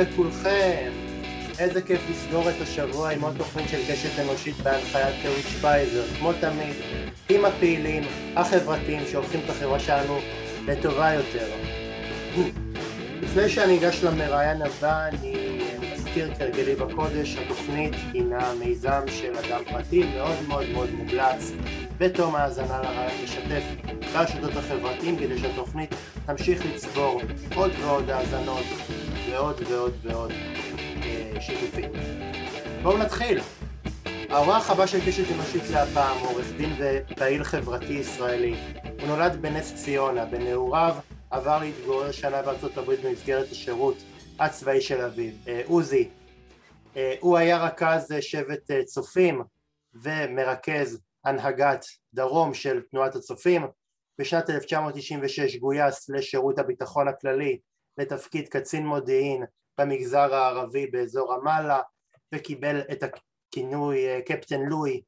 לכולכם! איזה כיף לסגור את השבוע עם עוד תוכנית של קשת אנושית בהנחיית קריק שפייזר, כמו תמיד, עם הפעילים, החברתיים שהופכים את החברה שלנו לטובה יותר. לפני שאני אגש למראיין הבא, אני מזכיר כרגלי בקודש, התוכנית הינה מיזם של אדם פרטי מאוד מאוד מאוד מומלץ בתום האזנה לרעיון לשתף ברשתות החברתיים כדי שהתוכנית תמשיך לצבור עוד ועוד האזנות ועוד ועוד ועוד אה, שיתופים. בואו נתחיל. האורח הבא של קשת אנושית להפעם הוא עורך דין ופעיל חברתי ישראלי. הוא נולד בנס ציונה, בנעוריו עבר להתגורר שנה בארצות הברית במסגרת השירות הצבאי של אביו. אה, עוזי, אה, הוא היה רכז שבט צופים ומרכז הנהגת דרום של תנועת הצופים. בשנת 1996 גויס לשירות הביטחון הכללי לתפקיד קצין מודיעין במגזר הערבי באזור רמאללה וקיבל את הכינוי אה, קפטן לואי.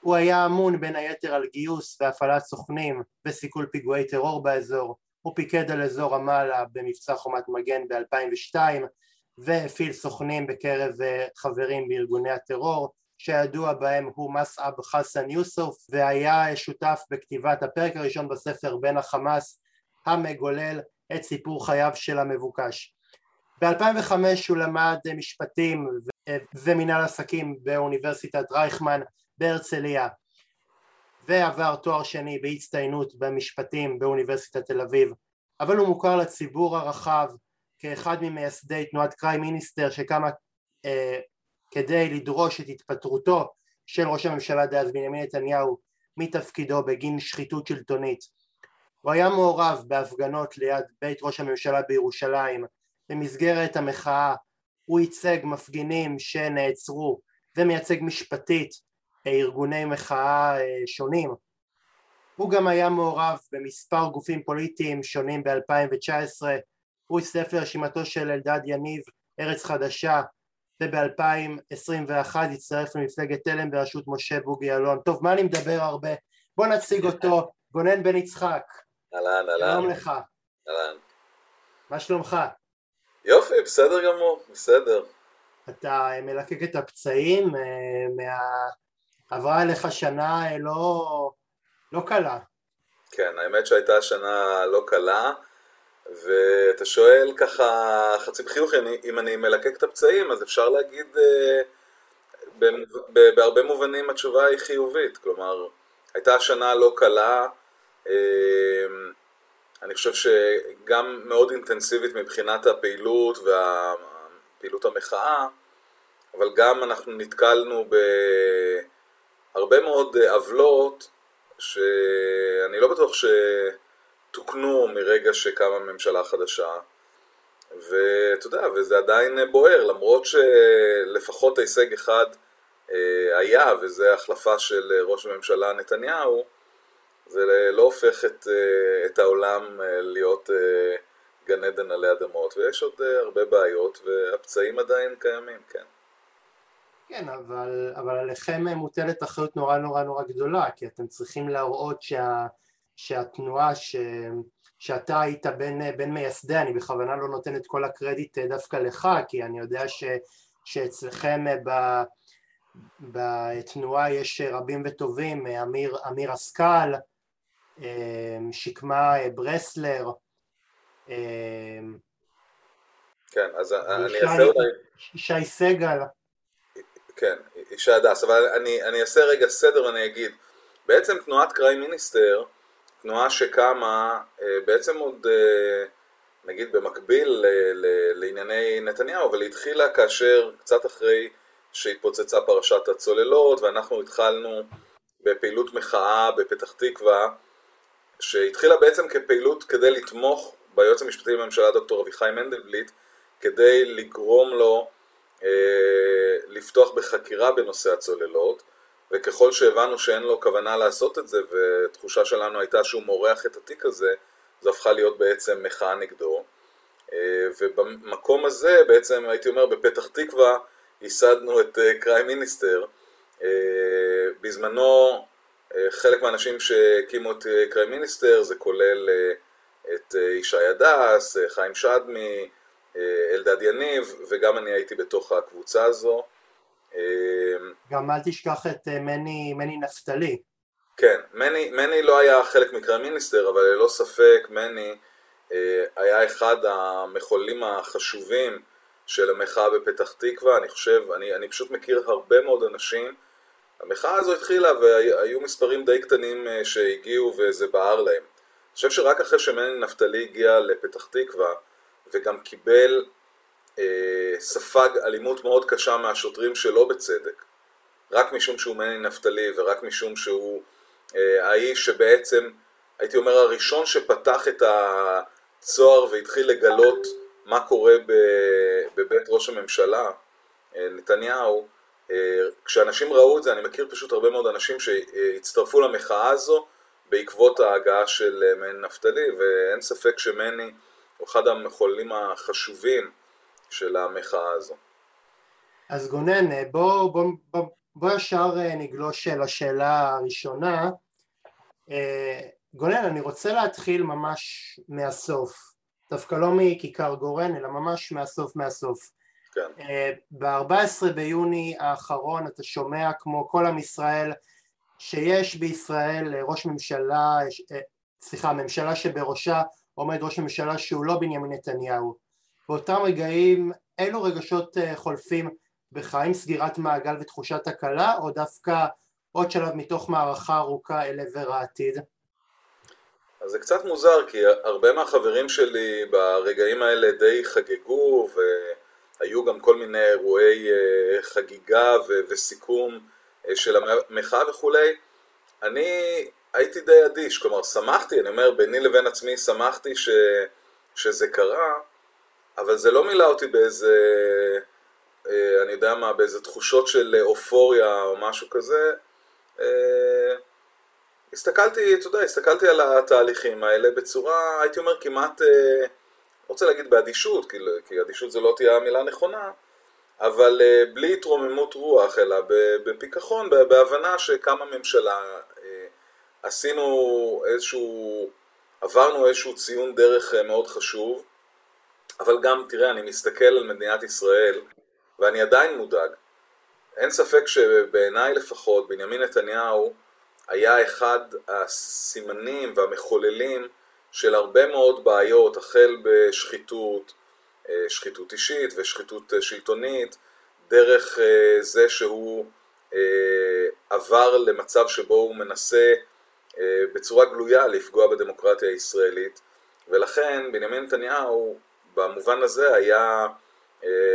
הוא היה אמון בין היתר על גיוס והפעלת סוכנים וסיכול פיגועי טרור באזור. הוא פיקד על אזור רמאללה במבצע חומת מגן ב-2002 והפעיל סוכנים בקרב אה, חברים בארגוני הטרור שידוע בהם הוא מסעב חסן יוסוף והיה שותף בכתיבת הפרק הראשון בספר בין החמאס המגולל את סיפור חייו של המבוקש. ב-2005 הוא למד משפטים ומנהל עסקים באוניברסיטת רייכמן בהרצליה ועבר תואר שני בהצטיינות במשפטים באוניברסיטת תל אביב אבל הוא מוכר לציבור הרחב כאחד ממייסדי תנועת קריים מיניסטר שקמה אה, כדי לדרוש את התפטרותו של ראש הממשלה דאז בנימין נתניהו מתפקידו בגין שחיתות שלטונית. הוא היה מעורב בהפגנות ליד בית ראש הממשלה בירושלים במסגרת המחאה הוא ייצג מפגינים שנעצרו ומייצג משפטית ארגוני מחאה אה, שונים הוא גם היה מעורב במספר גופים פוליטיים שונים ב-2019 הוא הצטרף לרשימתו של אלדד יניב ארץ חדשה וב-2021 הצטרף למפלגת תלם בראשות משה בוגי יעלון. טוב, מה אני מדבר הרבה? בוא נציג אותו, גונן בן יצחק. אהלן, אהלן. שלום לך. אהלן. מה שלומך? יופי, בסדר גמור, בסדר. אתה מלקק את הפצעים, אה, מה... עברה אליך שנה אה, לא, לא קלה. כן, האמת שהייתה שנה לא קלה. ואתה שואל ככה חצי בחיוך, אם אני מלקק את הפצעים, אז אפשר להגיד, אה, בהרבה מובנים התשובה היא חיובית, כלומר, הייתה שנה לא קלה, אה, אני חושב שגם מאוד אינטנסיבית מבחינת הפעילות והפעילות המחאה, אבל גם אנחנו נתקלנו בהרבה מאוד עוולות שאני לא בטוח ש... תוקנו מרגע שקמה ממשלה חדשה, ואתה יודע, וזה עדיין בוער, למרות שלפחות הישג אחד אה, היה, וזה החלפה של ראש הממשלה נתניהו, זה לא הופך את, אה, את העולם אה, להיות גן עדן עלי אדמות, ויש עוד הרבה בעיות, והפצעים עדיין קיימים, כן. כן, אבל, אבל עליכם מוטלת אחריות נורא נורא נורא גדולה, כי אתם צריכים להראות שה... שהתנועה ש... שאתה היית בין, בין מייסדיה, אני בכוונה לא נותן את כל הקרדיט דווקא לך, כי אני יודע ש... שאצלכם ב... בתנועה יש רבים וטובים, אמיר, אמיר אסקל, שקמה ברסלר. כן, אז אני אעשה אולי... ישי סגל. כן, ישי הדס, אבל אני, אני אעשה רגע סדר ואני אגיד, בעצם תנועת קריי מיניסטר תנועה שקמה אה, בעצם עוד, אה, נגיד במקביל לענייני נתניהו, אבל היא התחילה כאשר, קצת אחרי שהתפוצצה פרשת הצוללות, ואנחנו התחלנו בפעילות מחאה בפתח תקווה, שהתחילה בעצם כפעילות כדי לתמוך ביועץ המשפטי לממשלה דוקטור אביחי מנדלבליט, כדי לגרום לו אה, לפתוח בחקירה בנושא הצוללות. וככל שהבנו שאין לו כוונה לעשות את זה, ותחושה שלנו הייתה שהוא מורח את התיק הזה, זו הפכה להיות בעצם מחאה נגדו. אה, ובמקום הזה, בעצם הייתי אומר, בפתח תקווה, ייסדנו את קריים אה, מיניסטר. אה, בזמנו, חלק מהאנשים שהקימו את קריים מיניסטר, זה כולל את ישי הדס, חיים שדמי, אלדד יניב, וגם אני הייתי בתוך הקבוצה הזו. גם אל תשכח את מני, מני נפתלי. כן, מני, מני לא היה חלק מקרא מיניסטר, אבל ללא ספק מני היה אחד המחוללים החשובים של המחאה בפתח תקווה, אני חושב, אני, אני פשוט מכיר הרבה מאוד אנשים. המחאה הזו התחילה והיו מספרים די קטנים שהגיעו וזה בער להם. אני חושב שרק אחרי שמני נפתלי הגיע לפתח תקווה וגם קיבל, אה, ספג אלימות מאוד קשה מהשוטרים שלא בצדק, רק משום שהוא מני נפתלי ורק משום שהוא אה, האיש שבעצם, הייתי אומר, הראשון שפתח את הצוהר והתחיל לגלות מה קורה בבית ראש הממשלה, אה, נתניהו, אה, כשאנשים ראו את זה, אני מכיר פשוט הרבה מאוד אנשים שהצטרפו למחאה הזו בעקבות ההגעה של מני נפתלי, ואין ספק שמני הוא אחד המחוללים החשובים של המחאה הזו. אז גונן, בוא, בוא, בוא, בוא ישר נגלוש לשאלה הראשונה. גונן, אני רוצה להתחיל ממש מהסוף. דווקא לא מכיכר גורן, אלא ממש מהסוף מהסוף. כן. אה, ב-14 ביוני האחרון אתה שומע כמו כל עם ישראל שיש בישראל ראש ממשלה, אה, סליחה, ממשלה שבראשה עומד ראש ממשלה שהוא לא בנימין נתניהו. באותם רגעים, אילו רגשות אה, חולפים בך, עם סגירת מעגל ותחושת הקלה, או דווקא עוד שלב מתוך מערכה ארוכה אל עבר העתיד? אז זה קצת מוזר, כי הרבה מהחברים שלי ברגעים האלה די חגגו, והיו גם כל מיני אירועי אה, חגיגה וסיכום אה, של המחאה וכולי. אני הייתי די אדיש, כלומר שמחתי, אני אומר ביני לבין עצמי שמחתי ש... שזה קרה, אבל זה לא מילא אותי באיזה, אה, אני יודע מה, באיזה תחושות של אופוריה או משהו כזה. הסתכלתי, אתה יודע, הסתכלתי על התהליכים האלה בצורה, הייתי אומר כמעט, רוצה להגיד באדישות, כי, כי אדישות זו לא תהיה המילה הנכונה, אבל אה, בלי התרוממות רוח, אלא בפיכחון, בהבנה שקמה ממשלה, אה, עשינו איזשהו, עברנו איזשהו ציון דרך מאוד חשוב, אבל גם, תראה, אני מסתכל על מדינת ישראל, ואני עדיין מודאג. אין ספק שבעיניי לפחות, בנימין נתניהו, היה אחד הסימנים והמחוללים של הרבה מאוד בעיות, החל בשחיתות, אה, שחיתות אישית ושחיתות אה, שלטונית, דרך אה, זה שהוא עבר למצב שבו הוא מנסה בצורה גלויה לפגוע בדמוקרטיה הישראלית, ולכן בנימין נתניהו במובן הזה היה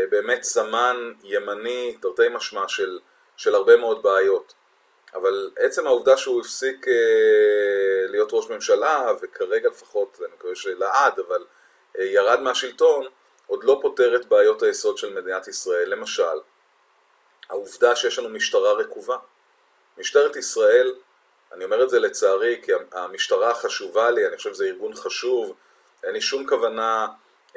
באמת סמן ימני, תרתי משמע, של, של הרבה מאוד בעיות. אבל עצם העובדה שהוא הפסיק אה, להיות ראש ממשלה, וכרגע לפחות, אני מקווה שלעד, אבל אה, ירד מהשלטון, עוד לא פותר את בעיות היסוד של מדינת ישראל. למשל, העובדה שיש לנו משטרה רקובה. משטרת ישראל, אני אומר את זה לצערי, כי המשטרה חשובה לי, אני חושב שזה ארגון חשוב, אין לי שום כוונה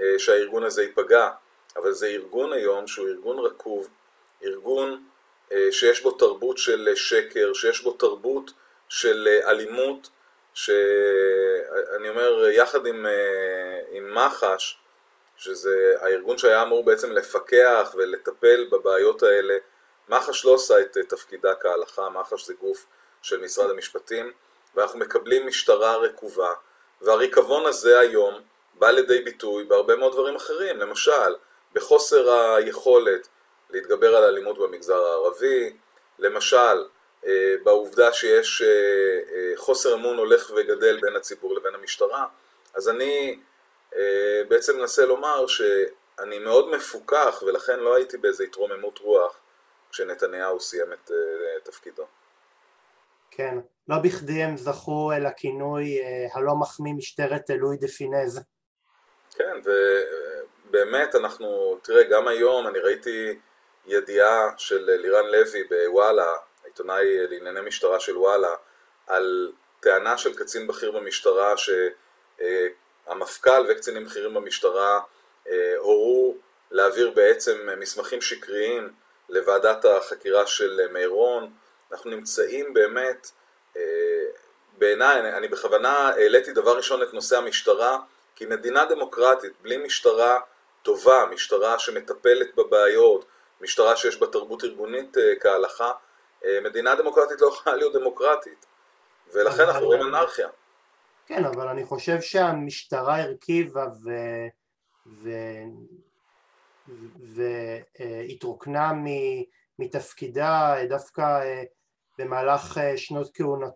אה, שהארגון הזה ייפגע, אבל זה ארגון היום שהוא ארגון רקוב, ארגון שיש בו תרבות של שקר, שיש בו תרבות של אה, אלימות, שאני אומר, יחד עם, אה, עם מח"ש, שזה הארגון שהיה אמור בעצם לפקח ולטפל בבעיות האלה, מח"ש לא עושה את תפקידה כהלכה, מח"ש זה גוף של משרד המשפטים, ואנחנו מקבלים משטרה רקובה, והריקבון הזה היום בא לידי ביטוי בהרבה מאוד דברים אחרים, למשל, בחוסר היכולת להתגבר על אלימות במגזר הערבי, למשל אה, בעובדה שיש אה, אה, חוסר אמון הולך וגדל בין הציבור לבין המשטרה, אז אני בעצם מנסה לומר שאני מאוד מפוקח ולכן לא הייתי באיזו התרוממות רוח כשנתניהו סיים את תפקידו. כן, לא בכדי הם זכו לכינוי הלא מחמיא משטרת לואי דה פינז. כן, ובאמת אנחנו, תראה, גם היום אני ראיתי ידיעה של לירן לוי בוואלה, עיתונאי לענייני משטרה של וואלה, על טענה של קצין בכיר במשטרה שהמפכ"ל וקצינים בכירים במשטרה אה, הורו להעביר בעצם מסמכים שקריים לוועדת החקירה של מירון. אנחנו נמצאים באמת, אה, בעיניי, אני בכוונה העליתי דבר ראשון את נושא המשטרה, כי מדינה דמוקרטית בלי משטרה טובה, משטרה שמטפלת בבעיות, משטרה שיש בה תרבות ארגונית כהלכה, מדינה דמוקרטית לא יכולה להיות דמוקרטית, ולכן אנחנו רואים אנרכיה. כן, אבל אני חושב שהמשטרה הרכיבה ו... ו... והתרוקנה מתפקידה דווקא במהלך שנות כהונות,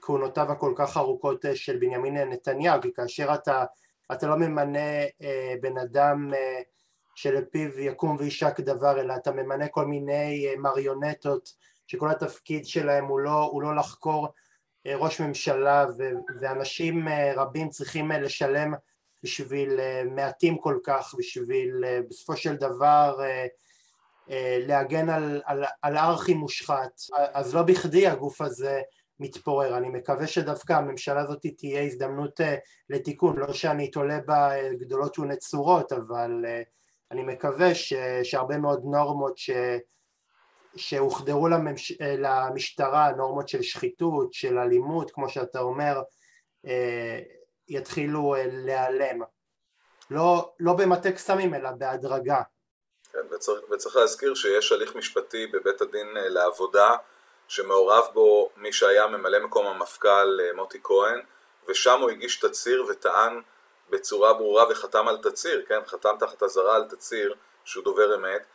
כהונותיו הכל כך ארוכות של בנימין נתניהו, כי כאשר אתה, אתה לא ממנה בן אדם שלפיו יקום וישק דבר, אלא אתה ממנה כל מיני מריונטות שכל התפקיד שלהם הוא לא, הוא לא לחקור ראש ממשלה ואנשים רבים צריכים לשלם בשביל מעטים כל כך, בשביל בסופו של דבר להגן על, על, על ארכי מושחת, אז לא בכדי הגוף הזה מתפורר, אני מקווה שדווקא הממשלה הזאת תהיה הזדמנות לתיקון, לא שאני תולה בה גדולות ונצורות, אבל אני מקווה ש, שהרבה מאוד נורמות ש, שהוחדרו לממש... למשטרה, נורמות של שחיתות, של אלימות, כמו שאתה אומר, יתחילו להיעלם. לא, לא במטה קסמים אלא בהדרגה. כן, וצריך, וצריך להזכיר שיש הליך משפטי בבית הדין לעבודה שמעורב בו מי שהיה ממלא מקום המפכ"ל מוטי כהן ושם הוא הגיש תצהיר וטען בצורה ברורה וחתם על תצהיר, כן, חתם תחת אזהרה על תצהיר שהוא דובר אמת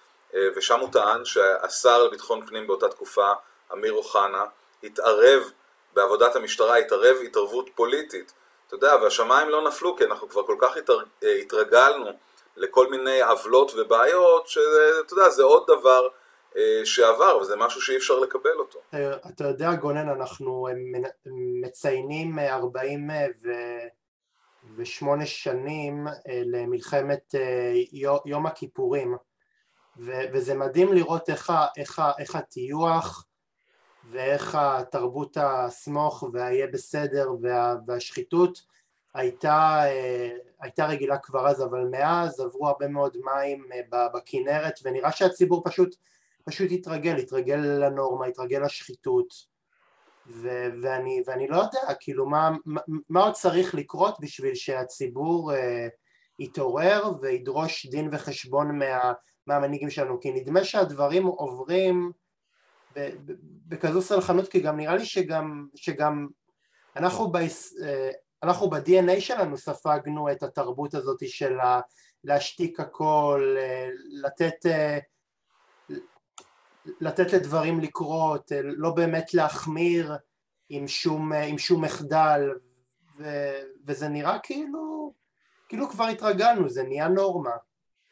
ושם הוא טען שהשר לביטחון פנים באותה תקופה, אמיר אוחנה, התערב בעבודת המשטרה, התערב התערבות פוליטית אתה יודע, והשמיים לא נפלו כי אנחנו כבר כל כך התרגלנו לכל מיני עוולות ובעיות, שאתה יודע, זה עוד דבר שעבר, וזה משהו שאי אפשר לקבל אותו. אתה יודע, גונן, אנחנו מציינים 48 שנים למלחמת יום הכיפורים, וזה מדהים לראות איך, איך, איך הטיוח ואיך התרבות הסמוך והיהיה בסדר וה, והשחיתות הייתה, הייתה רגילה כבר אז, אבל מאז עברו הרבה מאוד מים בכנרת ונראה שהציבור פשוט, פשוט התרגל, התרגל לנורמה, התרגל לשחיתות ו- ואני, ואני לא יודע, כאילו מה, מה עוד צריך לקרות בשביל שהציבור יתעורר וידרוש דין וחשבון מה, מהמנהיגים שלנו, כי נדמה שהדברים עוברים בכזו סלחנות, כי גם נראה לי שגם, שגם אנחנו, ב, אנחנו ב-DNA שלנו ספגנו את התרבות הזאת של להשתיק הכל, לתת, לתת לדברים לקרות, לא באמת להחמיר עם שום, עם שום מחדל, ו, וזה נראה כאילו, כאילו כבר התרגלנו, זה נהיה נורמה.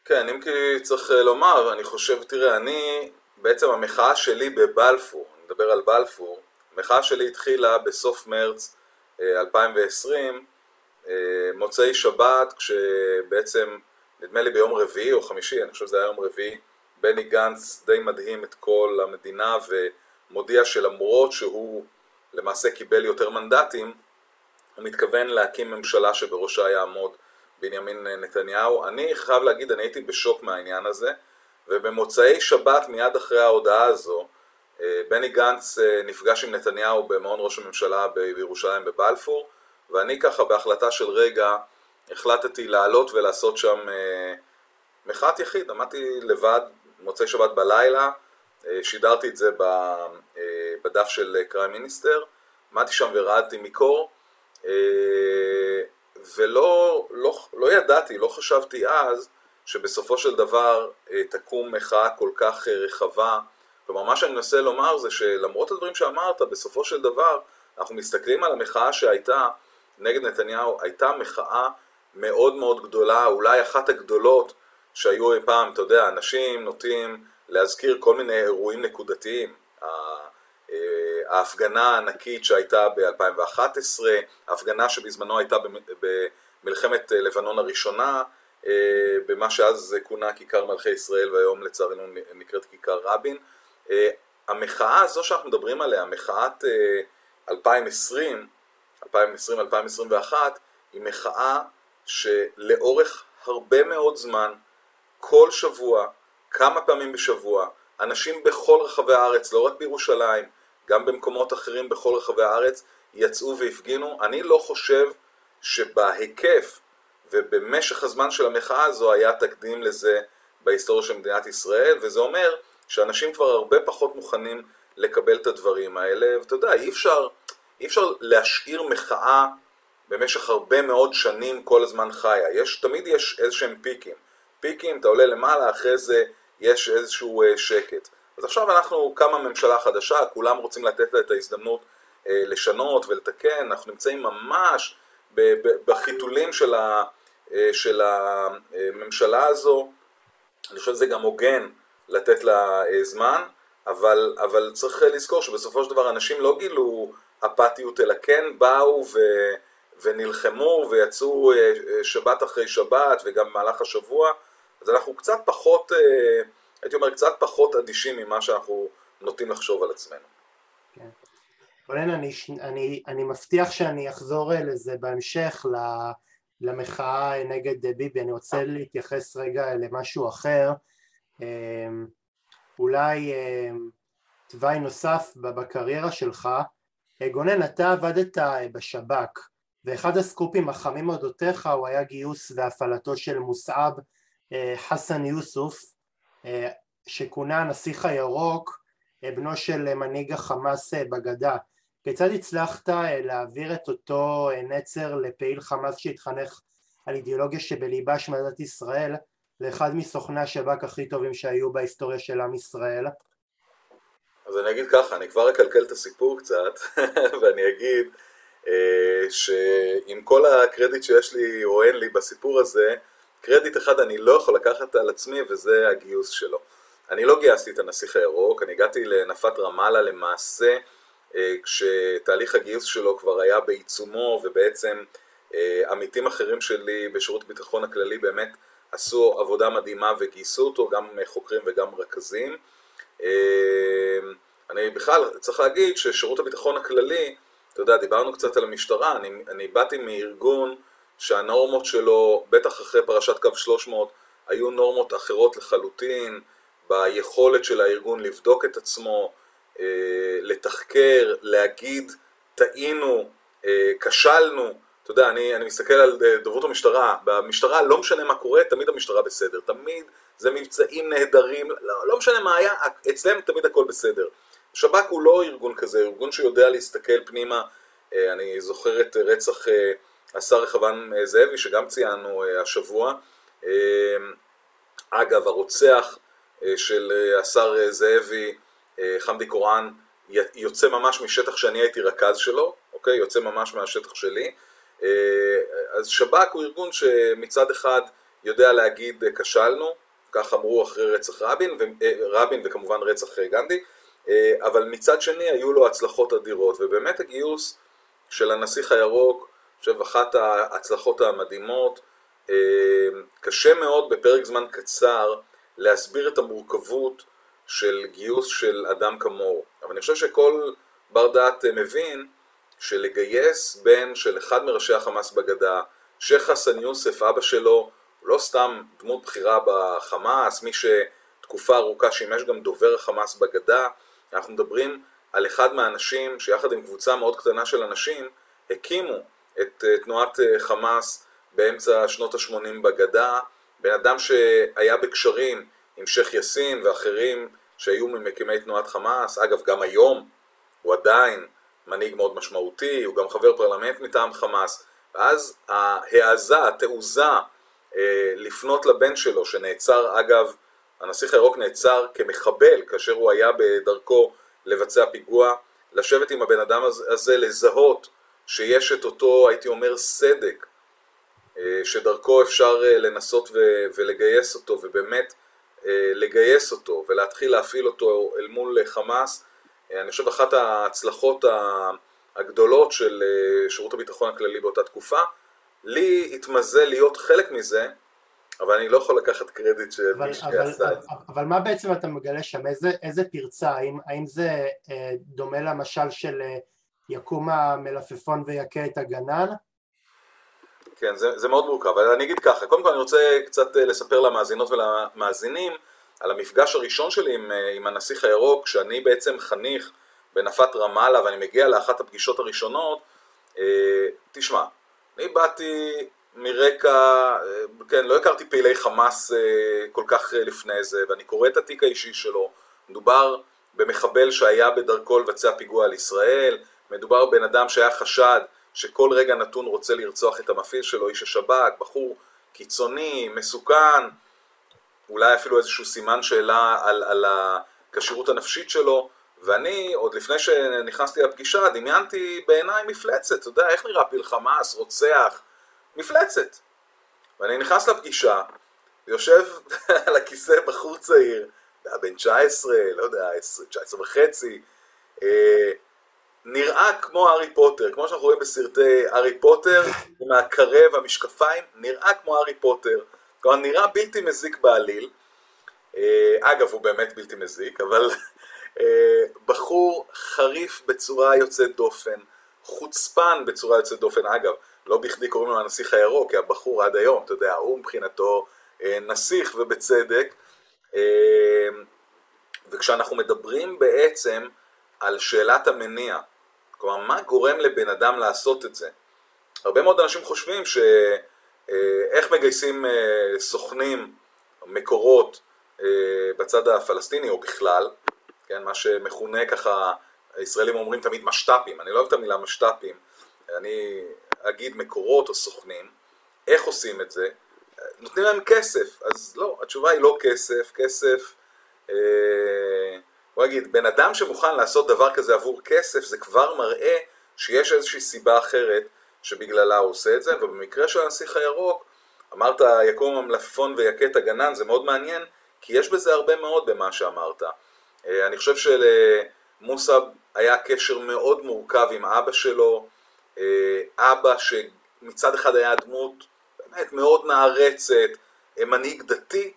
כן, אם כי צריך לומר, אני חושב, תראה, אני בעצם המחאה שלי בבלפור, אני מדבר על בלפור, המחאה שלי התחילה בסוף מרץ 2020, מוצאי שבת, כשבעצם, נדמה לי ביום רביעי או חמישי, אני חושב שזה היה יום רביעי, בני גנץ די מדהים את כל המדינה ומודיע שלמרות שהוא למעשה קיבל יותר מנדטים, הוא מתכוון להקים ממשלה שבראשה יעמוד בנימין נתניהו. אני חייב להגיד, אני הייתי בשוק מהעניין הזה. ובמוצאי שבת מיד אחרי ההודעה הזו בני גנץ נפגש עם נתניהו במעון ראש הממשלה בירושלים בבלפור ואני ככה בהחלטה של רגע החלטתי לעלות ולעשות שם מחאת יחיד, עמדתי לבד מוצאי שבת בלילה, שידרתי את זה בדף של קריים מיניסטר, עמדתי שם ורעדתי מקור ולא לא, לא ידעתי, לא חשבתי אז שבסופו של דבר תקום מחאה כל כך רחבה. כלומר, מה שאני מנסה לומר זה שלמרות הדברים שאמרת, בסופו של דבר אנחנו מסתכלים על המחאה שהייתה נגד נתניהו, הייתה מחאה מאוד מאוד גדולה, אולי אחת הגדולות שהיו אי פעם, אתה יודע, אנשים נוטים להזכיר כל מיני אירועים נקודתיים. ההפגנה הענקית שהייתה ב-2011, ההפגנה שבזמנו הייתה במלחמת לבנון הראשונה, במה שאז כונה כיכר מלכי ישראל והיום לצערנו נקראת כיכר רבין. המחאה הזו שאנחנו מדברים עליה, מחאת 2020, 2020-2021, היא מחאה שלאורך הרבה מאוד זמן, כל שבוע, כמה פעמים בשבוע, אנשים בכל רחבי הארץ, לא רק בירושלים, גם במקומות אחרים בכל רחבי הארץ, יצאו והפגינו. אני לא חושב שבהיקף ובמשך הזמן של המחאה הזו היה תקדים לזה בהיסטוריה של מדינת ישראל, וזה אומר שאנשים כבר הרבה פחות מוכנים לקבל את הדברים האלה, ואתה יודע, אי אפשר, אי אפשר להשאיר מחאה במשך הרבה מאוד שנים כל הזמן חיה. יש, תמיד יש איזשהם פיקים. פיקים, אתה עולה למעלה, אחרי זה יש איזשהו אה, שקט. אז עכשיו אנחנו, קמה ממשלה חדשה, כולם רוצים לתת לה את ההזדמנות אה, לשנות ולתקן, אנחנו נמצאים ממש בחיתולים אה, של הממשלה הזו, אני חושב שזה גם הוגן לתת לה זמן, אבל, אבל צריך לזכור שבסופו של דבר אנשים לא גילו אפתיות, אלא כן באו ו... ונלחמו ויצאו שבת אחרי שבת וגם במהלך השבוע, אז אנחנו קצת פחות, אה, הייתי אומר, קצת פחות אדישים ממה שאנחנו נוטים לחשוב על עצמנו. כן. רונן, אני, אני, אני מבטיח שאני אחזור לזה בהמשך, למחאה נגד ביבי, אני רוצה להתייחס רגע למשהו אחר, אולי תוואי נוסף בקריירה שלך, גונן, אתה עבדת בשב"כ, ואחד הסקופים החמים אודותיך הוא היה גיוס והפעלתו של מוסעב אה, חסן יוסוף אה, שכונה הנסיך הירוק אה, בנו של מנהיג החמאס בגדה כיצד הצלחת להעביר את אותו נצר לפעיל חמאס שהתחנך על אידיאולוגיה שבליבה של מדינת ישראל לאחד מסוכני השב"כ הכי טובים שהיו בהיסטוריה של עם ישראל? אז אני אגיד ככה, אני כבר אקלקל את הסיפור קצת ואני אגיד אה, שעם כל הקרדיט שיש לי או אין לי בסיפור הזה, קרדיט אחד אני לא יכול לקחת על עצמי וזה הגיוס שלו. אני לא גייסתי את הנסיך הירוק, אני הגעתי לנפת רמאללה למעשה אה, כשתהליך הגיוס שלו כבר היה בעיצומו ובעצם אה, עמיתים אחרים שלי בשירות הביטחון הכללי באמת עשו עבודה מדהימה וגייסו אותו, גם חוקרים וגם רכזים. אני בכלל צריך להגיד ששירות הביטחון הכללי אתה יודע, דיברנו קצת על המשטרה, אני, אני באתי מארגון שהנורמות שלו, בטח אחרי פרשת קו 300, היו נורמות אחרות לחלוטין, ביכולת של הארגון לבדוק את עצמו, אה, לתחקר, להגיד, טעינו, אה, כשלנו. אתה יודע, אני, אני מסתכל על אה, דוברות המשטרה, במשטרה לא משנה מה קורה, תמיד המשטרה בסדר, תמיד זה מבצעים נהדרים, לא, לא משנה מה היה, אצלם תמיד הכל בסדר. שב"כ הוא לא ארגון כזה, ארגון שיודע להסתכל פנימה, אני זוכר את רצח השר רחבעם אה, זאבי שגם ציינו השבוע, אגב הרוצח של השר זאבי, חמדי קוראן, יוצא ממש משטח שאני הייתי רכז שלו, אוקיי? יוצא ממש מהשטח שלי. אז שב"כ הוא ארגון שמצד אחד יודע להגיד כשלנו, כך אמרו אחרי רצח רבין, רבין וכמובן רצח גנדי, אה, אבל מצד שני היו לו הצלחות אדירות, ובאמת הגיוס של הנסיך הירוק, חושב אחת ההצלחות המדהימות, אה, קשה מאוד בפרק זמן קצר להסביר את המורכבות של גיוס של אדם כמוהו, אבל אני חושב שכל בר דעת מבין שלגייס בן של אחד מראשי החמאס בגדה, שייח' חסן יוסף, אבא שלו, הוא לא סתם דמות בכירה בחמאס, מי שתקופה ארוכה שימש גם דובר החמאס בגדה, אנחנו מדברים על אחד מהאנשים שיחד עם קבוצה מאוד קטנה של אנשים הקימו את אה, תנועת אה, חמאס באמצע שנות ה-80 בגדה, בן אדם שהיה בקשרים עם שייח' יאסין ואחרים שהיו ממקימי תנועת חמאס, אגב גם היום הוא עדיין מנהיג מאוד משמעותי, הוא גם חבר פרלמנט מטעם חמאס, ואז ההעזה, התעוזה אה, לפנות לבן שלו שנעצר אגב הנסיך הירוק נעצר כמחבל כאשר הוא היה בדרכו לבצע פיגוע, לשבת עם הבן אדם הזה, לזהות שיש את אותו, הייתי אומר, סדק, אה, שדרכו אפשר אה, לנסות ולגייס אותו, ובאמת אה, לגייס אותו ולהתחיל להפעיל אותו אל מול חמאס. אני חושב אחת ההצלחות הגדולות של שירות הביטחון הכללי באותה תקופה. לי התמזל להיות חלק מזה, אבל אני לא יכול לקחת קרדיט של מי שעשה את זה. אבל מה בעצם אתה מגלה שם? איזה, איזה פרצה? האם, האם זה אה, דומה למשל של אה, יקום המלפפון ויכה את הגנן? כן, זה, זה מאוד מורכב, אבל אני אגיד ככה, קודם כל אני רוצה קצת אה, לספר למאזינות ולמאזינים על המפגש הראשון שלי עם, אה, עם הנסיך הירוק, שאני בעצם חניך בנפת רמאללה ואני מגיע לאחת הפגישות הראשונות, אה, תשמע, אני באתי מרקע, כן, לא הכרתי פעילי חמאס כל כך לפני זה, ואני קורא את התיק האישי שלו. מדובר במחבל שהיה בדרכו לבצע פיגוע על ישראל, מדובר בן אדם שהיה חשד שכל רגע נתון רוצה לרצוח את המפעיל שלו, איש השב"כ, בחור קיצוני, מסוכן, אולי אפילו איזשהו סימן שאלה על, על הכשירות הנפשית שלו, ואני, עוד לפני שנכנסתי לפגישה, דמיינתי בעיניי מפלצת, אתה יודע, איך נראה פיל חמאס, רוצח, מפלצת. ואני נכנס לפגישה, יושב על הכיסא בחור צעיר, בן 19, לא יודע, 19 וחצי, אה, נראה כמו הארי פוטר, כמו שאנחנו רואים בסרטי הארי פוטר, עם הקרב והמשקפיים, נראה כמו הארי פוטר. כלומר, נראה בלתי מזיק בעליל. אה, אגב, הוא באמת בלתי מזיק, אבל אה, בחור חריף בצורה יוצאת דופן, חוצפן בצורה יוצאת דופן. אגב, לא בכדי קוראים לו הנסיך הירוק, כי הבחור עד היום, אתה יודע, הוא מבחינתו אה, נסיך ובצדק. וכשאנחנו מדברים בעצם על שאלת המניע, כלומר, מה גורם לבן אדם לעשות את זה? הרבה מאוד אנשים חושבים ש... איך מגייסים סוכנים, מקורות, בצד הפלסטיני או בכלל, כן, מה שמכונה ככה, הישראלים אומרים תמיד משת"פים, אני לא אוהב את המילה משת"פים, אני אגיד מקורות או סוכנים, איך עושים את זה? נותנים להם כסף, אז לא, התשובה היא לא כסף, כסף, אה, בוא נגיד, בן אדם שמוכן לעשות דבר כזה עבור כסף, זה כבר מראה שיש איזושהי סיבה אחרת שבגללה הוא עושה את זה, ובמקרה של הנסיך הירוק, אמרת יקום המלפפון ויכה את הגנן, זה מאוד מעניין, כי יש בזה הרבה מאוד במה שאמרת. אה, אני חושב שלמוסא היה קשר מאוד מורכב עם אבא שלו, אה, אבא שמצד אחד היה דמות באמת מאוד נערצת, אה, מנהיג דתי,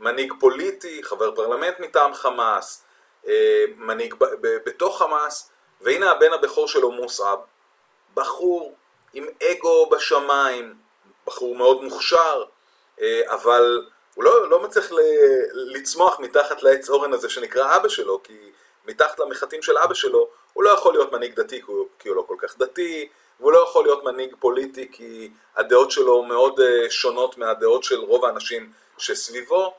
מנהיג פוליטי, חבר פרלמנט מטעם חמאס, מנהיג בתוך חמאס, והנה הבן הבכור שלו מוסעב, בחור עם אגו בשמיים, בחור מאוד מוכשר, אבל הוא לא, לא מצליח לצמוח מתחת לעץ אורן הזה שנקרא אבא שלו, כי מתחת למחטים של אבא שלו הוא לא יכול להיות מנהיג דתי כי הוא, כי הוא לא כל כך דתי, והוא לא יכול להיות מנהיג פוליטי כי הדעות שלו מאוד אה, שונות מהדעות של רוב האנשים שסביבו.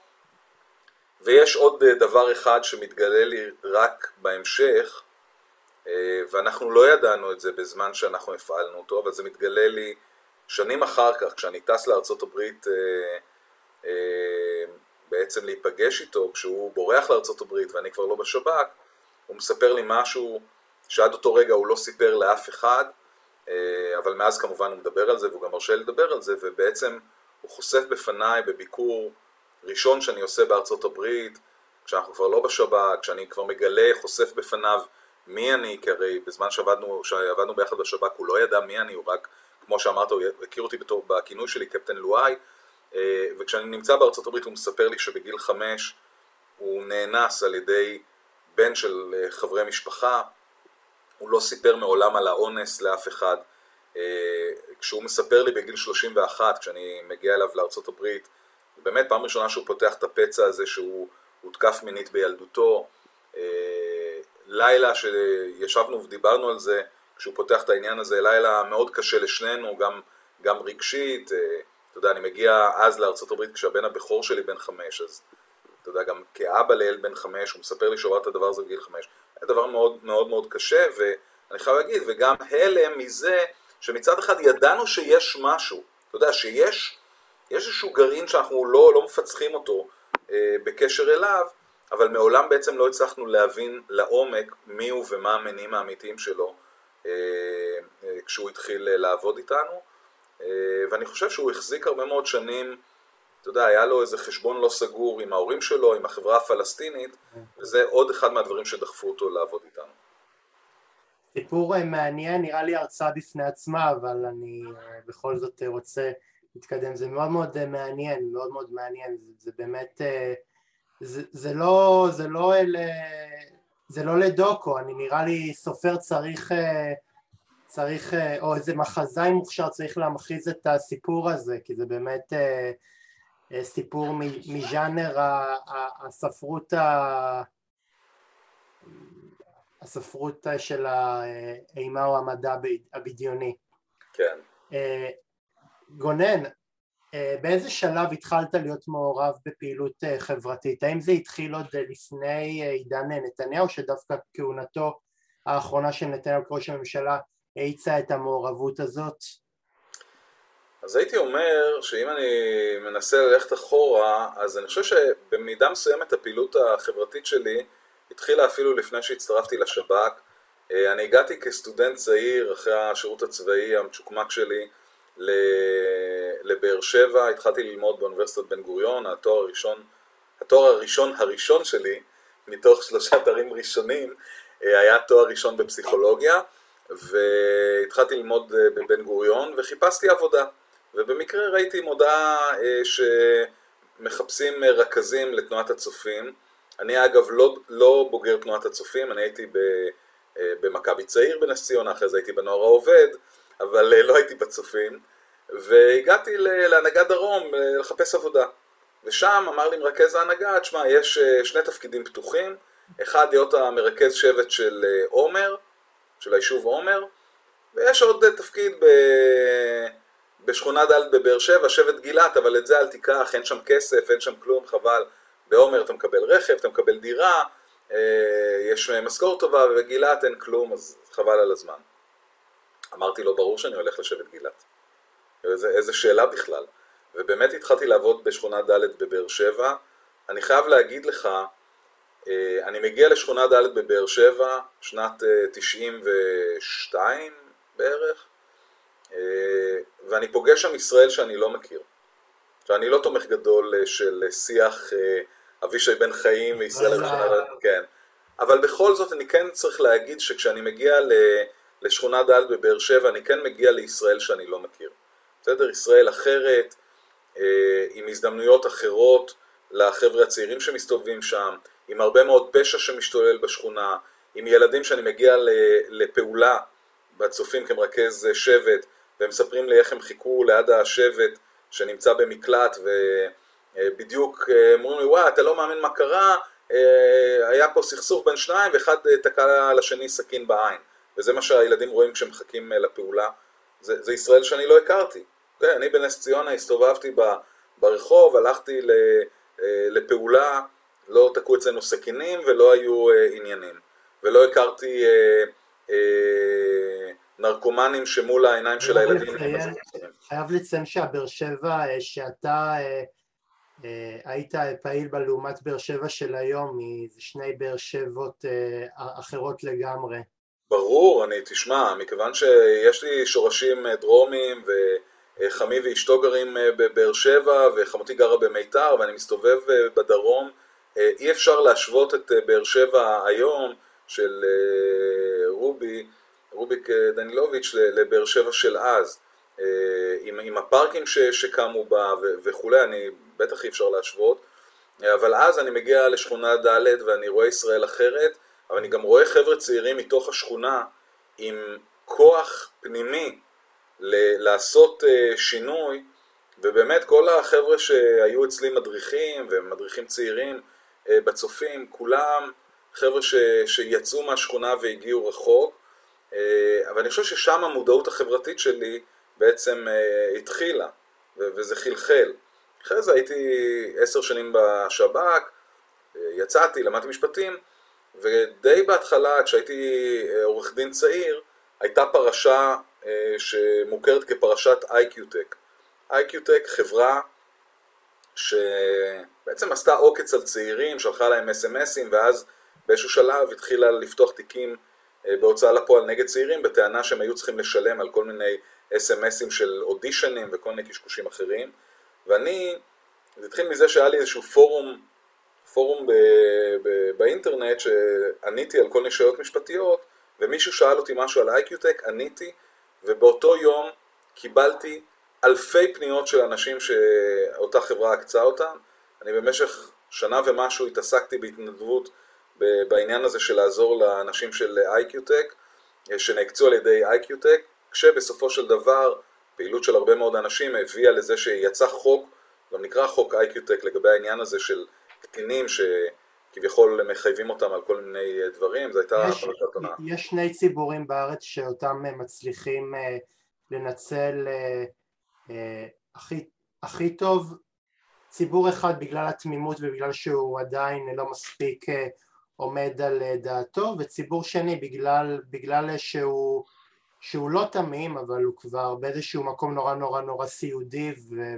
ויש עוד אה, דבר אחד שמתגלה לי רק בהמשך, אה, ואנחנו לא ידענו את זה בזמן שאנחנו הפעלנו אותו, אבל זה מתגלה לי שנים אחר כך, כשאני טס לארצות הברית אה, בעצם להיפגש איתו כשהוא בורח לארצות הברית ואני כבר לא בשב"כ, הוא מספר לי משהו שעד אותו רגע הוא לא סיפר לאף אחד, אבל מאז כמובן הוא מדבר על זה והוא גם מרשה לדבר על זה, ובעצם הוא חושף בפניי בביקור ראשון שאני עושה בארצות הברית, כשאנחנו כבר לא בשב"כ, כשאני כבר מגלה, חושף בפניו מי אני, כי הרי בזמן שעבדנו, שעבדנו ביחד בשב"כ הוא לא ידע מי אני, הוא רק, כמו שאמרת, הוא הכיר אותי בתור, בכינוי שלי קפטן לואי, אה, וכשאני נמצא בארצות הברית הוא מספר לי שבגיל חמש הוא נאנס על ידי בן של אה, חברי משפחה, הוא לא סיפר מעולם על האונס לאף אחד. אה, כשהוא מספר לי בגיל 31, כשאני מגיע אליו לארצות הברית, באמת פעם ראשונה שהוא פותח את הפצע הזה שהוא הותקף מינית בילדותו, לילה שישבנו ודיברנו על זה, כשהוא פותח את העניין הזה, לילה מאוד קשה לשנינו, גם, גם רגשית, אתה יודע, אני מגיע אז הברית כשהבן הבכור שלי בן חמש, אז אתה יודע, גם כאבא לילד בן חמש, הוא מספר לי שהוא את הדבר הזה בגיל חמש. היה דבר מאוד מאוד מאוד קשה, ואני חייב להגיד, וגם הלם מזה שמצד אחד ידענו שיש משהו, אתה יודע, שיש יש איזשהו גרעין שאנחנו לא, לא מפצחים אותו אה, בקשר אליו, אבל מעולם בעצם לא הצלחנו להבין לעומק מי הוא ומה המניעים האמיתיים שלו אה, אה, כשהוא התחיל אה, לעבוד איתנו. אה, ואני חושב שהוא החזיק הרבה מאוד שנים, אתה יודע, היה לו איזה חשבון לא סגור עם ההורים שלו, עם החברה הפלסטינית, וזה עוד אחד מהדברים שדחפו אותו לעבוד איתנו. סיפור אה, מעניין, נראה לי הרצאה בפני עצמה, אבל אני אה, בכל זאת רוצה להתקדם. זה מאוד מאוד מעניין, מאוד מאוד מעניין, זה, זה באמת, זה, זה לא, זה לא אל... זה לא לדוקו, אני נראה לי סופר צריך צריך, אה, או איזה מחזאי מוכשר צריך להמחיז את הסיפור הזה, כי זה באמת אה, אה, סיפור מז'אנר הספרות ה... הספרות של האימה או המדע הבדיוני. כן. גונן, אה, באיזה שלב התחלת להיות מעורב בפעילות אה, חברתית? האם זה התחיל עוד לפני עידן נתניהו, שדווקא כהונתו האחרונה של נתניהו כראש הממשלה האיצה את המעורבות הזאת? אז הייתי אומר שאם אני מנסה ללכת אחורה, אז אני חושב שבמידה מסוימת הפעילות החברתית שלי התחילה אפילו לפני שהצטרפתי לשב"כ. אה, אני הגעתי כסטודנט צעיר אחרי השירות הצבאי המצ'וקמק שלי לבאר שבע, התחלתי ללמוד באוניברסיטת בן גוריון, התואר הראשון, התואר הראשון הראשון שלי, מתוך שלושה תארים ראשונים, אה, היה תואר ראשון בפסיכולוגיה, והתחלתי ללמוד אה, בבן גוריון וחיפשתי עבודה. ובמקרה ראיתי מודעה שמחפשים רכזים לתנועת הצופים. אני אגב לא, לא בוגר תנועת הצופים, אני הייתי במכבי צעיר בנס ציונה, אחרי זה הייתי בנוער העובד, אבל אה, לא הייתי בצופים, והגעתי להנהגת דרום אה, לחפש עבודה. ושם אמר לי מרכז ההנהגה, תשמע, יש אה, שני תפקידים פתוחים, אחד להיות המרכז שבט של עומר, של היישוב עומר, ויש עוד תפקיד ב... בשכונה ד' בבאר שבע, שבט גילת, אבל את זה אל תיקח, אין שם כסף, אין שם כלום, חבל. בעומר אתה מקבל רכב, אתה מקבל דירה, יש משכורת טובה, ובגילת אין כלום, אז חבל על הזמן. אמרתי לו, ברור שאני הולך לשבט גילת. איזה, איזה שאלה בכלל. ובאמת התחלתי לעבוד בשכונה ד' בבאר שבע. אני חייב להגיד לך, אה, אני מגיע לשכונה ד' בבאר שבע, שנת 92 אה, בערך, ואני פוגש שם ישראל שאני לא מכיר. שאני לא תומך גדול של שיח אבישי בן חיים וישראל הראשונה, כן. אבל בכל זאת אני כן צריך להגיד שכשאני מגיע לשכונה ד' בבאר שבע, אני כן מגיע לישראל שאני לא מכיר. בסדר? ישראל אחרת, אה, עם הזדמנויות אחרות לחבר'ה הצעירים שמסתובבים שם, עם הרבה מאוד פשע שמשתולל בשכונה, עם ילדים שאני מגיע לפעולה בצופים כמרכז שבט, והם מספרים לי איך הם חיכו ליד השבט שנמצא במקלט, ו... אה, אה, אומרים לי, וואי, אתה לא מאמין מה קרה, היה פה סכסוך בין שניים ואחד תקע לשני סכין בעין. וזה מה שהילדים רואים כשהם מחכים לפעולה. זה, זה ישראל שאני לא הכרתי. Okay, אוקיי? אני בנס ציונה הסתובבתי ברחוב, הלכתי לפעולה, לא תקעו אצלנו סכינים ולא היו עניינים. ולא הכרתי אה, אה, נרקומנים שמול העיניים של הילדים. חייב לציין שהבאר שבע שאתה אה, היית פעיל בה לעומת באר שבע של היום, זה שני באר שבעות אה, אחרות לגמרי. ברור, אני, תשמע, מכיוון שיש לי שורשים אה, דרומיים וחמי ואשתו גרים בבאר שבע וחמותי גרה במיתר ואני מסתובב בדרום, אי אפשר להשוות את באר שבע היום של רובי, רוביק דנילוביץ' לבאר שבע של אז. עם, עם הפארקים ש, שקמו בה וכולי, אני בטח אי אפשר להשוות, אבל אז אני מגיע לשכונה ד' ואני רואה ישראל אחרת, אבל אני גם רואה חבר'ה צעירים מתוך השכונה עם כוח פנימי ל- לעשות uh, שינוי, ובאמת כל החבר'ה שהיו אצלי מדריכים ומדריכים צעירים uh, בצופים, כולם חבר'ה ש- שיצאו מהשכונה והגיעו רחוק, uh, אבל אני חושב ששם המודעות החברתית שלי בעצם uh, התחילה, ו- וזה חלחל. אחרי זה הייתי עשר שנים בשב"כ, יצאתי, למדתי משפטים, ודי בהתחלה, כשהייתי אה, עורך דין צעיר, הייתה פרשה אה, שמוכרת כפרשת איי-קיוטק. איי-קיוטק חברה שבעצם עשתה עוקץ על צעירים, שלחה להם אס.אם.אסים, ואז באיזשהו שלב התחילה לפתוח תיקים אה, בהוצאה לפועל נגד צעירים, בטענה שהם היו צריכים לשלם על כל מיני אס.אם.אסים של אודישנים וכל מיני קשקושים אחרים. ואני, זה התחיל מזה שהיה לי איזשהו פורום, פורום ב, ב, באינטרנט שעניתי על כל מיני שאלות משפטיות, ומישהו שאל אותי משהו על איי-קיוטק, עניתי, ובאותו יום קיבלתי אלפי פניות של אנשים שאותה חברה עקצה אותם. אני במשך שנה ומשהו התעסקתי בהתנדבות בעניין הזה של לעזור לאנשים של איי-קיוטק, שנעקצו על ידי איי-קיוטק, כשבסופו של דבר פעילות של הרבה מאוד אנשים הביאה לזה שיצא חוק, גם נקרא חוק איי-קיוטק לגבי העניין הזה של קטינים שכביכול מחייבים אותם על כל מיני דברים, זו הייתה פרשת עונה. יש שני ציבורים בארץ שאותם מצליחים אה, לנצל אה, הכי, הכי טוב, ציבור אחד בגלל התמימות ובגלל שהוא עדיין לא מספיק עומד על דעתו, וציבור שני בגלל, בגלל שהוא, שהוא לא תמים אבל הוא כבר באיזשהו מקום נורא נורא נורא סיעודי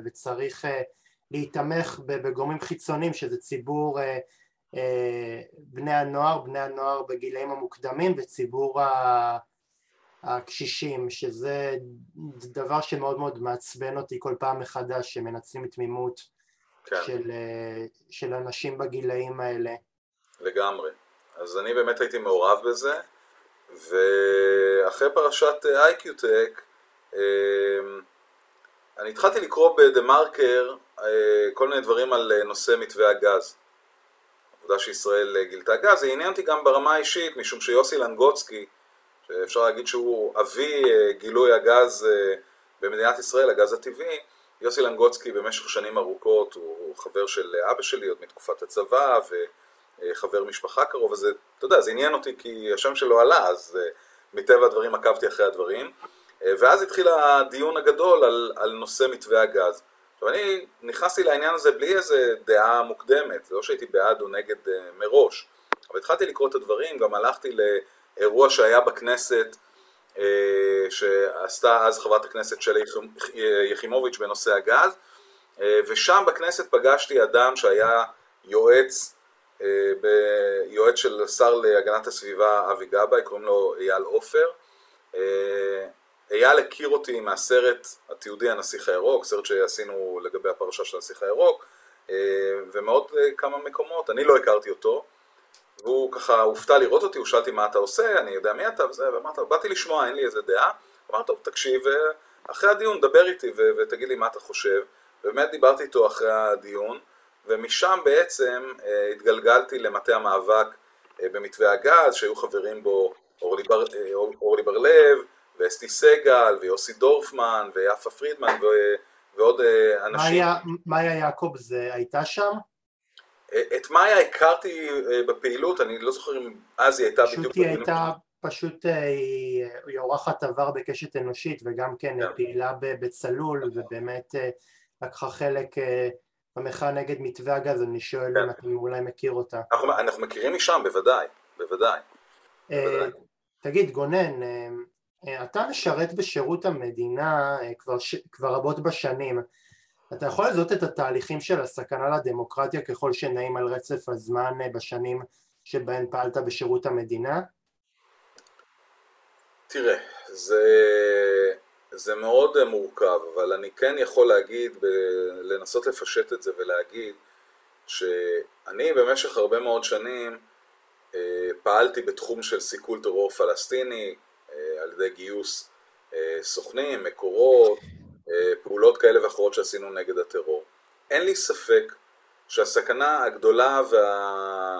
וצריך להיתמך בגורמים חיצוניים שזה ציבור בני הנוער, בני הנוער בגילאים המוקדמים וציבור הקשישים שזה דבר שמאוד מאוד מעצבן אותי כל פעם מחדש שמנצלים תמימות כן. של, של אנשים בגילאים האלה לגמרי. אז אני באמת הייתי מעורב בזה ואחרי פרשת איי-קיוטק אני התחלתי לקרוא בדה מרקר אה, כל מיני דברים על אה, נושא מתווה הגז. העובדה שישראל אה, גילתה גז, זה עניין אותי גם ברמה האישית, משום שיוסי לנגוצקי, שאפשר להגיד שהוא אבי גילוי הגז במדינת ישראל, הגז הטבעי, יוסי לנגוצקי במשך שנים ארוכות הוא חבר של אבא שלי עוד מתקופת הצבא וחבר משפחה קרוב, וזה, אתה יודע, זה עניין אותי כי השם שלו עלה, אז מטבע הדברים עקבתי אחרי הדברים. ואז התחיל הדיון הגדול על, על נושא מתווה הגז. עכשיו אני נכנסתי לעניין הזה בלי איזה דעה מוקדמת, זה לא שהייתי בעד או נגד uh, מראש, אבל התחלתי לקרוא את הדברים, גם הלכתי לאירוע שהיה בכנסת, uh, שעשתה אז חברת הכנסת שלי יחימוביץ' בנושא הגז, ושם בכנסת פגשתי אדם שהיה יועץ. יועץ של שר להגנת הסביבה אבי גבאי, קוראים לו אייל עופר, אייל הכיר אותי מהסרט התיעודי הנסיך הירוק, סרט שעשינו לגבי הפרשה של הנסיך הירוק, אה, ומעוד אה, כמה מקומות, אני לא הכרתי אותו, והוא ככה הופתע לראות אותי, הוא שאלתי מה אתה עושה, אני יודע מי אתה וזה, ואמרת, באתי לשמוע, אין לי איזה דעה, אמר טוב, תקשיב, אה, אחרי הדיון דבר איתי ותגיד לי מה אתה חושב, ובאמת דיברתי איתו אחרי הדיון, ומשם בעצם התגלגלתי למטה המאבק במתווה הגז, שהיו חברים בו אורלי, בר, אורלי בר-לב, ואסתי סגל, ויוסי דורפמן, ויפה פרידמן, ו... ועוד אה, אנשים. מאיה יעקב זה הייתה שם? אה, את מאיה הכרתי אה, בפעילות, אני לא זוכר אם אז היא הייתה בדיוק בפעילות. פשוט היא הייתה, פשוט היא אורחת עבר בקשת אנושית, וגם כן, כן. פעילה בצלול, נכון. ובאמת לקחה חלק במחאה נגד מתווה הגז, אני שואל כן. אם אתם אולי מכיר אותה. אנחנו, אנחנו מכירים משם, בוודאי, בוודאי. בוודאי. תגיד, גונן, אתה משרת בשירות המדינה אה, כבר, ש... כבר רבות בשנים. אתה יכול לזהות את התהליכים של הסכנה לדמוקרטיה ככל שנעים על רצף הזמן אה, בשנים שבהן פעלת בשירות המדינה? תראה, זה, זה מאוד מורכב, אבל אני כן יכול להגיד, ב... לנסות לפשט את זה ולהגיד שאני במשך הרבה מאוד שנים פעלתי בתחום של סיכול טרור פלסטיני, אה, על ידי גיוס אה, סוכנים, מקורות, אה, פעולות כאלה ואחרות שעשינו נגד הטרור. אין לי ספק שהסכנה הגדולה, וה...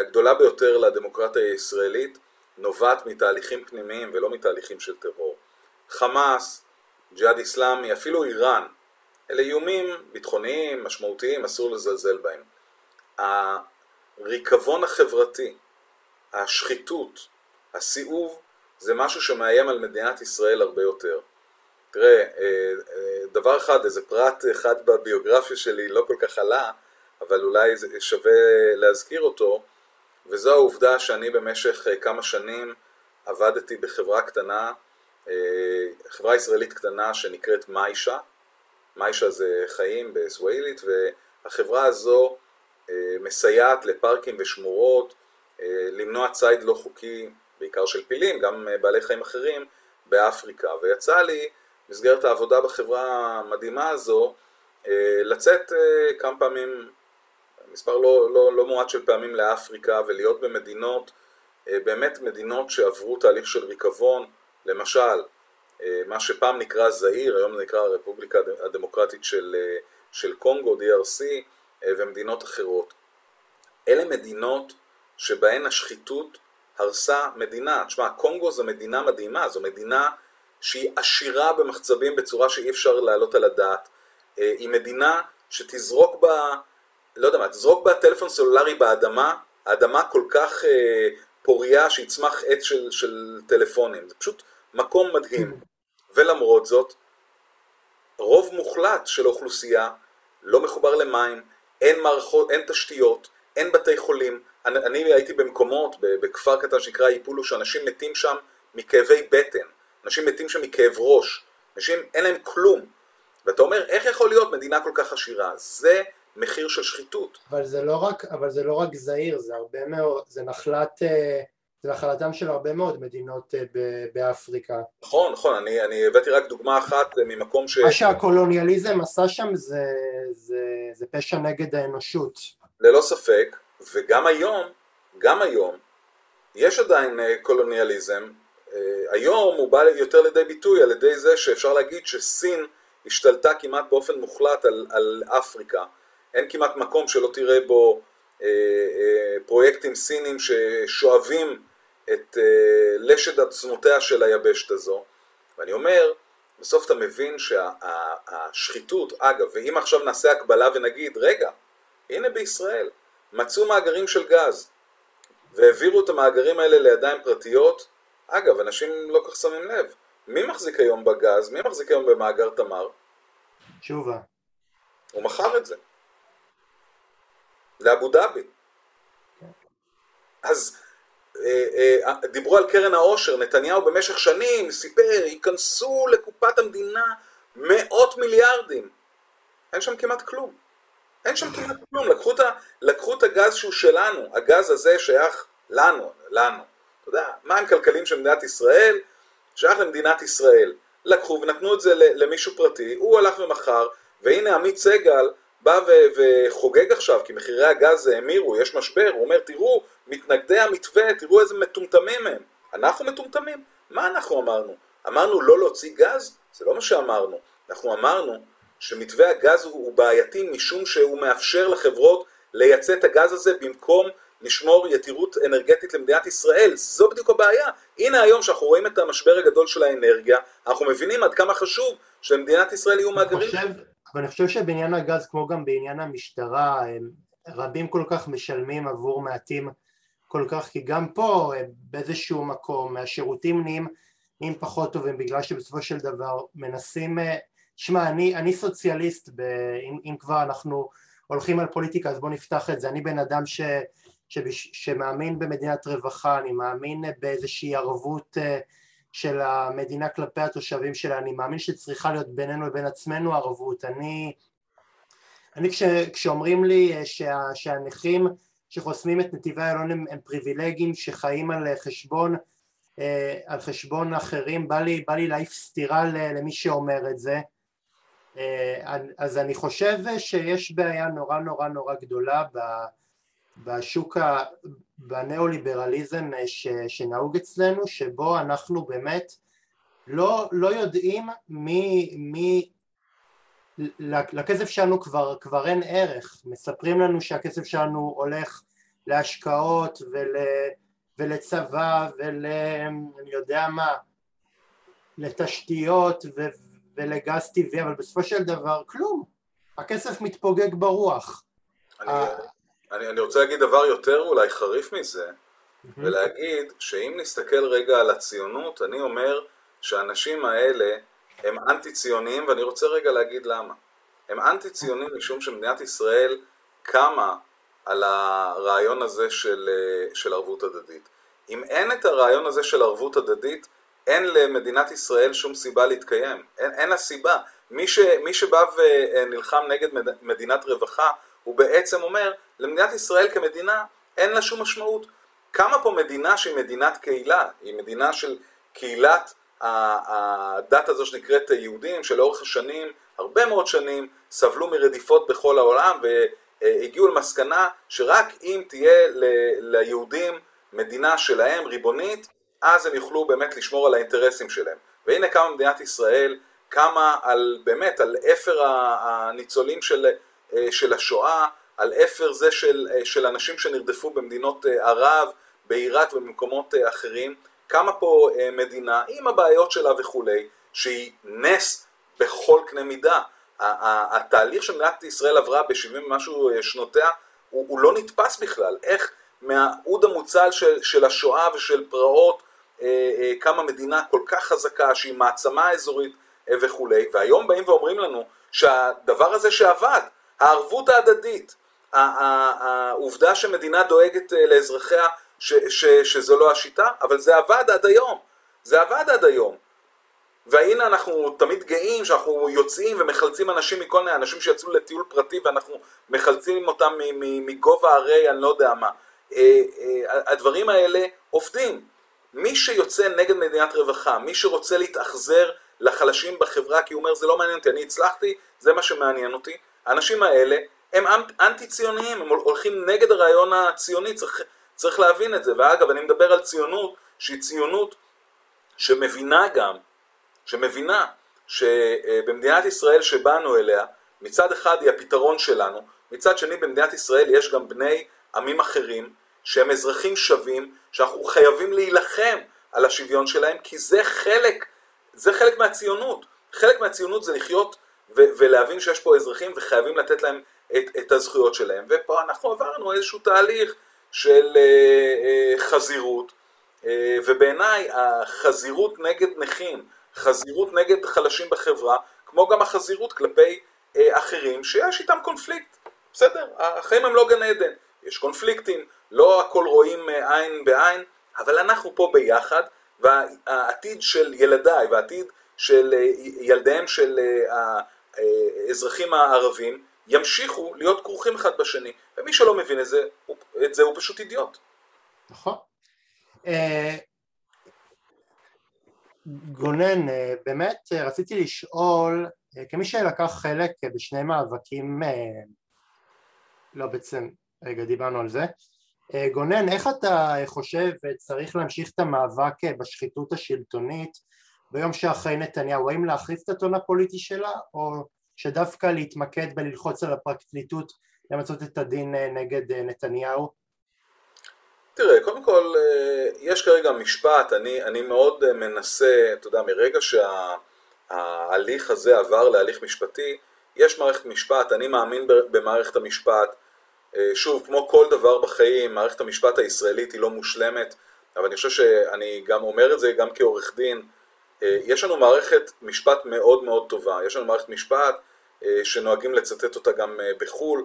הגדולה ביותר לדמוקרטיה הישראלית נובעת מתהליכים פנימיים ולא מתהליכים של טרור. חמאס, ג'יהאד איסלאמי, אפילו איראן, אלה איומים ביטחוניים, משמעותיים, אסור לזלזל בהם. הריקבון החברתי, השחיתות, הסיאוב, זה משהו שמאיים על מדינת ישראל הרבה יותר. תראה, אה, אה, דבר אחד, איזה פרט אחד בביוגרפיה שלי לא כל כך עלה, אבל אולי שווה להזכיר אותו, וזו העובדה שאני במשך אה, כמה שנים עבדתי בחברה קטנה, חברה ישראלית קטנה שנקראת מיישה, מיישה זה חיים בסווהילית, והחברה הזו מסייעת לפארקים ושמורות, למנוע ציד לא חוקי בעיקר של פילים, גם אה, בעלי חיים אחרים באפריקה. ויצא לי, במסגרת העבודה בחברה המדהימה הזו, אה, לצאת אה, כמה פעמים, מספר לא, לא, לא מועט של פעמים לאפריקה ולהיות במדינות, באמת מדינות שעברו תהליך של ריקבון, למשל, מה שפעם נקרא זעיר, היום זה נקרא הרפובליקה הדמוקרטית של, של קונגו, DRC, ומדינות אחרות. אלה מדינות שבהן השחיתות הרסה מדינה. תשמע, קונגו זו מדינה מדהימה, זו מדינה שהיא עשירה במחצבים בצורה שאי אפשר להעלות על הדעת. אה, היא מדינה שתזרוק בה, לא יודע מה, תזרוק בה טלפון סלולרי באדמה, האדמה כל כך אה, פוריה שיצמח עץ של, של טלפונים. זה פשוט מקום מדהים. ולמרות זאת, רוב מוחלט של האוכלוסייה לא מחובר למים, אין מערכות, אין תשתיות, אין בתי חולים. אני, אני הייתי במקומות, בכפר קטן שנקרא איפולו, שאנשים מתים שם מכאבי בטן, אנשים מתים שם מכאב ראש, אנשים אין להם כלום. ואתה אומר, איך יכול להיות מדינה כל כך עשירה? זה מחיר של שחיתות. אבל זה לא רק, אבל זה לא רק זעיר, זה הרבה מאוד, זה נחלת, אה, זה נחלתם של הרבה מאוד מדינות אה, באפריקה. נכון, נכון, אני, אני הבאתי רק דוגמה אחת אה, ממקום ש... מה שהקולוניאליזם עשה שם זה, זה, זה פשע נגד האנושות. ללא ספק, וגם היום, גם היום, יש עדיין קולוניאליזם, היום הוא בא יותר לידי ביטוי על ידי זה שאפשר להגיד שסין השתלטה כמעט באופן מוחלט על, על אפריקה, אין כמעט מקום שלא תראה בו אה, אה, פרויקטים סינים ששואבים את אה, לשד עצמותיה של היבשת הזו, ואני אומר, בסוף אתה מבין שהשחיתות, שה, אגב, ואם עכשיו נעשה הקבלה ונגיד, רגע, הנה בישראל, מצאו מאגרים של גז, והעבירו את המאגרים האלה לידיים פרטיות, אגב, אנשים לא כך שמים לב, מי מחזיק היום בגז? מי מחזיק היום במאגר תמר? תשובה. הוא מכר את זה. לאבו דאבי. אז אה, אה, דיברו על קרן העושר, נתניהו במשך שנים סיפר, ייכנסו לקופת המדינה מאות מיליארדים. אין שם כמעט כלום. אין שם כמעט כלום. לקחו את, לקחו את הגז שהוא שלנו, הגז הזה שייך לנו, לנו. אתה יודע, מים כלכליים של מדינת ישראל, שייך למדינת ישראל. לקחו ונתנו את זה למישהו פרטי, הוא הלך ומכר, והנה עמית סגל בא וחוגג עכשיו, כי מחירי הגז האמירו, יש משבר, הוא אומר, תראו, מתנגדי המתווה, תראו איזה מטומטמים הם. אנחנו מטומטמים? מה אנחנו אמרנו? אמרנו לא להוציא גז? זה לא מה שאמרנו. אנחנו אמרנו שמתווה הגז הוא בעייתי משום שהוא מאפשר לחברות לייצא את הגז הזה במקום לשמור יתירות אנרגטית למדינת ישראל. זו בדיוק הבעיה. הנה היום שאנחנו רואים את המשבר הגדול של האנרגיה, אנחנו מבינים עד כמה חשוב שלמדינת ישראל יהיו מאגרים. אבל אני חושב שבעניין הגז, כמו גם בעניין המשטרה, רבים כל כך משלמים עבור מעטים כל כך, כי גם פה באיזשהו מקום השירותים נהיים, נהיים פחות טובים בגלל שבסופו של דבר מנסים, שמע אני, אני סוציאליסט, ב, אם, אם כבר אנחנו הולכים על פוליטיקה אז בואו נפתח את זה, אני בן אדם ש, שבש, שמאמין במדינת רווחה, אני מאמין באיזושהי ערבות של המדינה כלפי התושבים שלה, אני מאמין שצריכה להיות בינינו לבין עצמנו ערבות, אני, אני כש, כשאומרים לי אה, שה, שהנכים שחוסמים את נתיבי איילון הם, הם פריבילגים שחיים על חשבון, אה, על חשבון אחרים, בא לי, בא לי להעיף סטירה למי שאומר את זה, אה, אז אני חושב שיש בעיה נורא נורא נורא גדולה בשוק, ה... בניאו-ליברליזם אה, ש... שנהוג אצלנו, שבו אנחנו באמת לא, לא יודעים מי, מי לכסף שלנו כבר, כבר אין ערך, מספרים לנו שהכסף שלנו הולך להשקעות ול, ולצבא ול... אני יודע מה, לתשתיות ו, ולגז טבעי, אבל בסופו של דבר כלום, הכסף מתפוגג ברוח. אני, אני, אני רוצה להגיד דבר יותר אולי חריף מזה. ולהגיד שאם נסתכל רגע על הציונות, אני אומר שהאנשים האלה הם אנטי ציוניים, ואני רוצה רגע להגיד למה. הם אנטי ציוניים משום שמדינת ישראל קמה על הרעיון הזה של, של ערבות הדדית. אם אין את הרעיון הזה של ערבות הדדית, אין למדינת ישראל שום סיבה להתקיים. אין, אין לה סיבה. מי, ש, מי שבא ונלחם נגד מדינת רווחה, הוא בעצם אומר, למדינת ישראל כמדינה אין לה שום משמעות. קמה פה מדינה שהיא מדינת קהילה, היא מדינה של קהילת הדת הזו שנקראת יהודים, שלאורך השנים, הרבה מאוד שנים, סבלו מרדיפות בכל העולם והגיעו למסקנה שרק אם תהיה ליהודים מדינה שלהם, ריבונית, אז הם יוכלו באמת לשמור על האינטרסים שלהם. והנה קמה מדינת ישראל, קמה על, באמת, על אפר הניצולים של אה, של השואה, על אפר זה של, אה, של אנשים שנרדפו במדינות אה, ערב, בעיראק ובמקומות אחרים, קמה פה מדינה עם הבעיות שלה וכולי, שהיא נס בכל קנה מידה. התהליך שמדינת ישראל עברה ב-70 ומשהו שנותיה, הוא, הוא לא נתפס בכלל. איך מהאוד המוצל של, של השואה ושל פרעות קמה מדינה כל כך חזקה, שהיא מעצמה אזורית וכולי, והיום באים ואומרים לנו שהדבר הזה שעבד, הערבות ההדדית, העובדה שמדינה דואגת לאזרחיה ש, ש, שזו לא השיטה, אבל זה עבד עד היום, זה עבד עד היום. והנה אנחנו תמיד גאים שאנחנו יוצאים ומחלצים אנשים מכל מיני אנשים שיצאו לטיול פרטי ואנחנו מחלצים אותם מגובה הרי אני לא יודע מה. אה, אה, הדברים האלה עובדים. מי שיוצא נגד מדינת רווחה, מי שרוצה להתאכזר לחלשים בחברה כי הוא אומר זה לא מעניין אותי, אני הצלחתי, זה מה שמעניין אותי, האנשים האלה הם אנטי ציוניים, הם הולכים נגד הרעיון הציוני, צריך, צריך להבין את זה. ואגב, אני מדבר על ציונות שהיא ציונות שמבינה גם שמבינה שבמדינת ישראל שבאנו אליה, מצד אחד היא הפתרון שלנו, מצד שני במדינת ישראל יש גם בני עמים אחרים שהם אזרחים שווים, שאנחנו חייבים להילחם על השוויון שלהם, כי זה חלק, זה חלק מהציונות. חלק מהציונות זה לחיות ו- ולהבין שיש פה אזרחים וחייבים לתת להם את, את הזכויות שלהם. ופה אנחנו עברנו איזשהו תהליך של אה, אה, חזירות, אה, ובעיניי החזירות נגד נכים, חזירות נגד חלשים בחברה, כמו גם החזירות כלפי אה, אחרים שיש איתם קונפליקט. בסדר, החיים הם לא גן עדן, יש קונפליקטים, לא הכל רואים אה, עין בעין, אבל אנחנו פה ביחד, והעתיד של ילדיי והעתיד של אה, ילדיהם של אה, האזרחים הערבים ימשיכו להיות כרוכים אחד בשני, ומי שלא מבין את זה, את זה הוא פשוט אידיוט. נכון. גונן, באמת רציתי לשאול, כמי שלקח חלק בשני מאבקים, לא בעצם, רגע דיברנו על זה, גונן, איך אתה חושב צריך להמשיך את המאבק בשחיתות השלטונית ביום שאחרי נתניהו, האם להחריף את הטון הפוליטי שלה או שדווקא להתמקד בללחוץ על הפרקליטות למצות את הדין נגד נתניהו? תראה, קודם כל, אה, יש כרגע משפט, אני, אני מאוד אה, מנסה, אתה יודע, מרגע שההליך שה, הזה עבר להליך משפטי, יש מערכת משפט, אני מאמין במערכת המשפט. אה, שוב, כמו כל דבר בחיים, מערכת המשפט הישראלית היא לא מושלמת, אבל אני חושב שאני גם אומר את זה גם כעורך דין. יש לנו מערכת משפט מאוד מאוד טובה, יש לנו מערכת משפט שנוהגים לצטט אותה גם בחו"ל.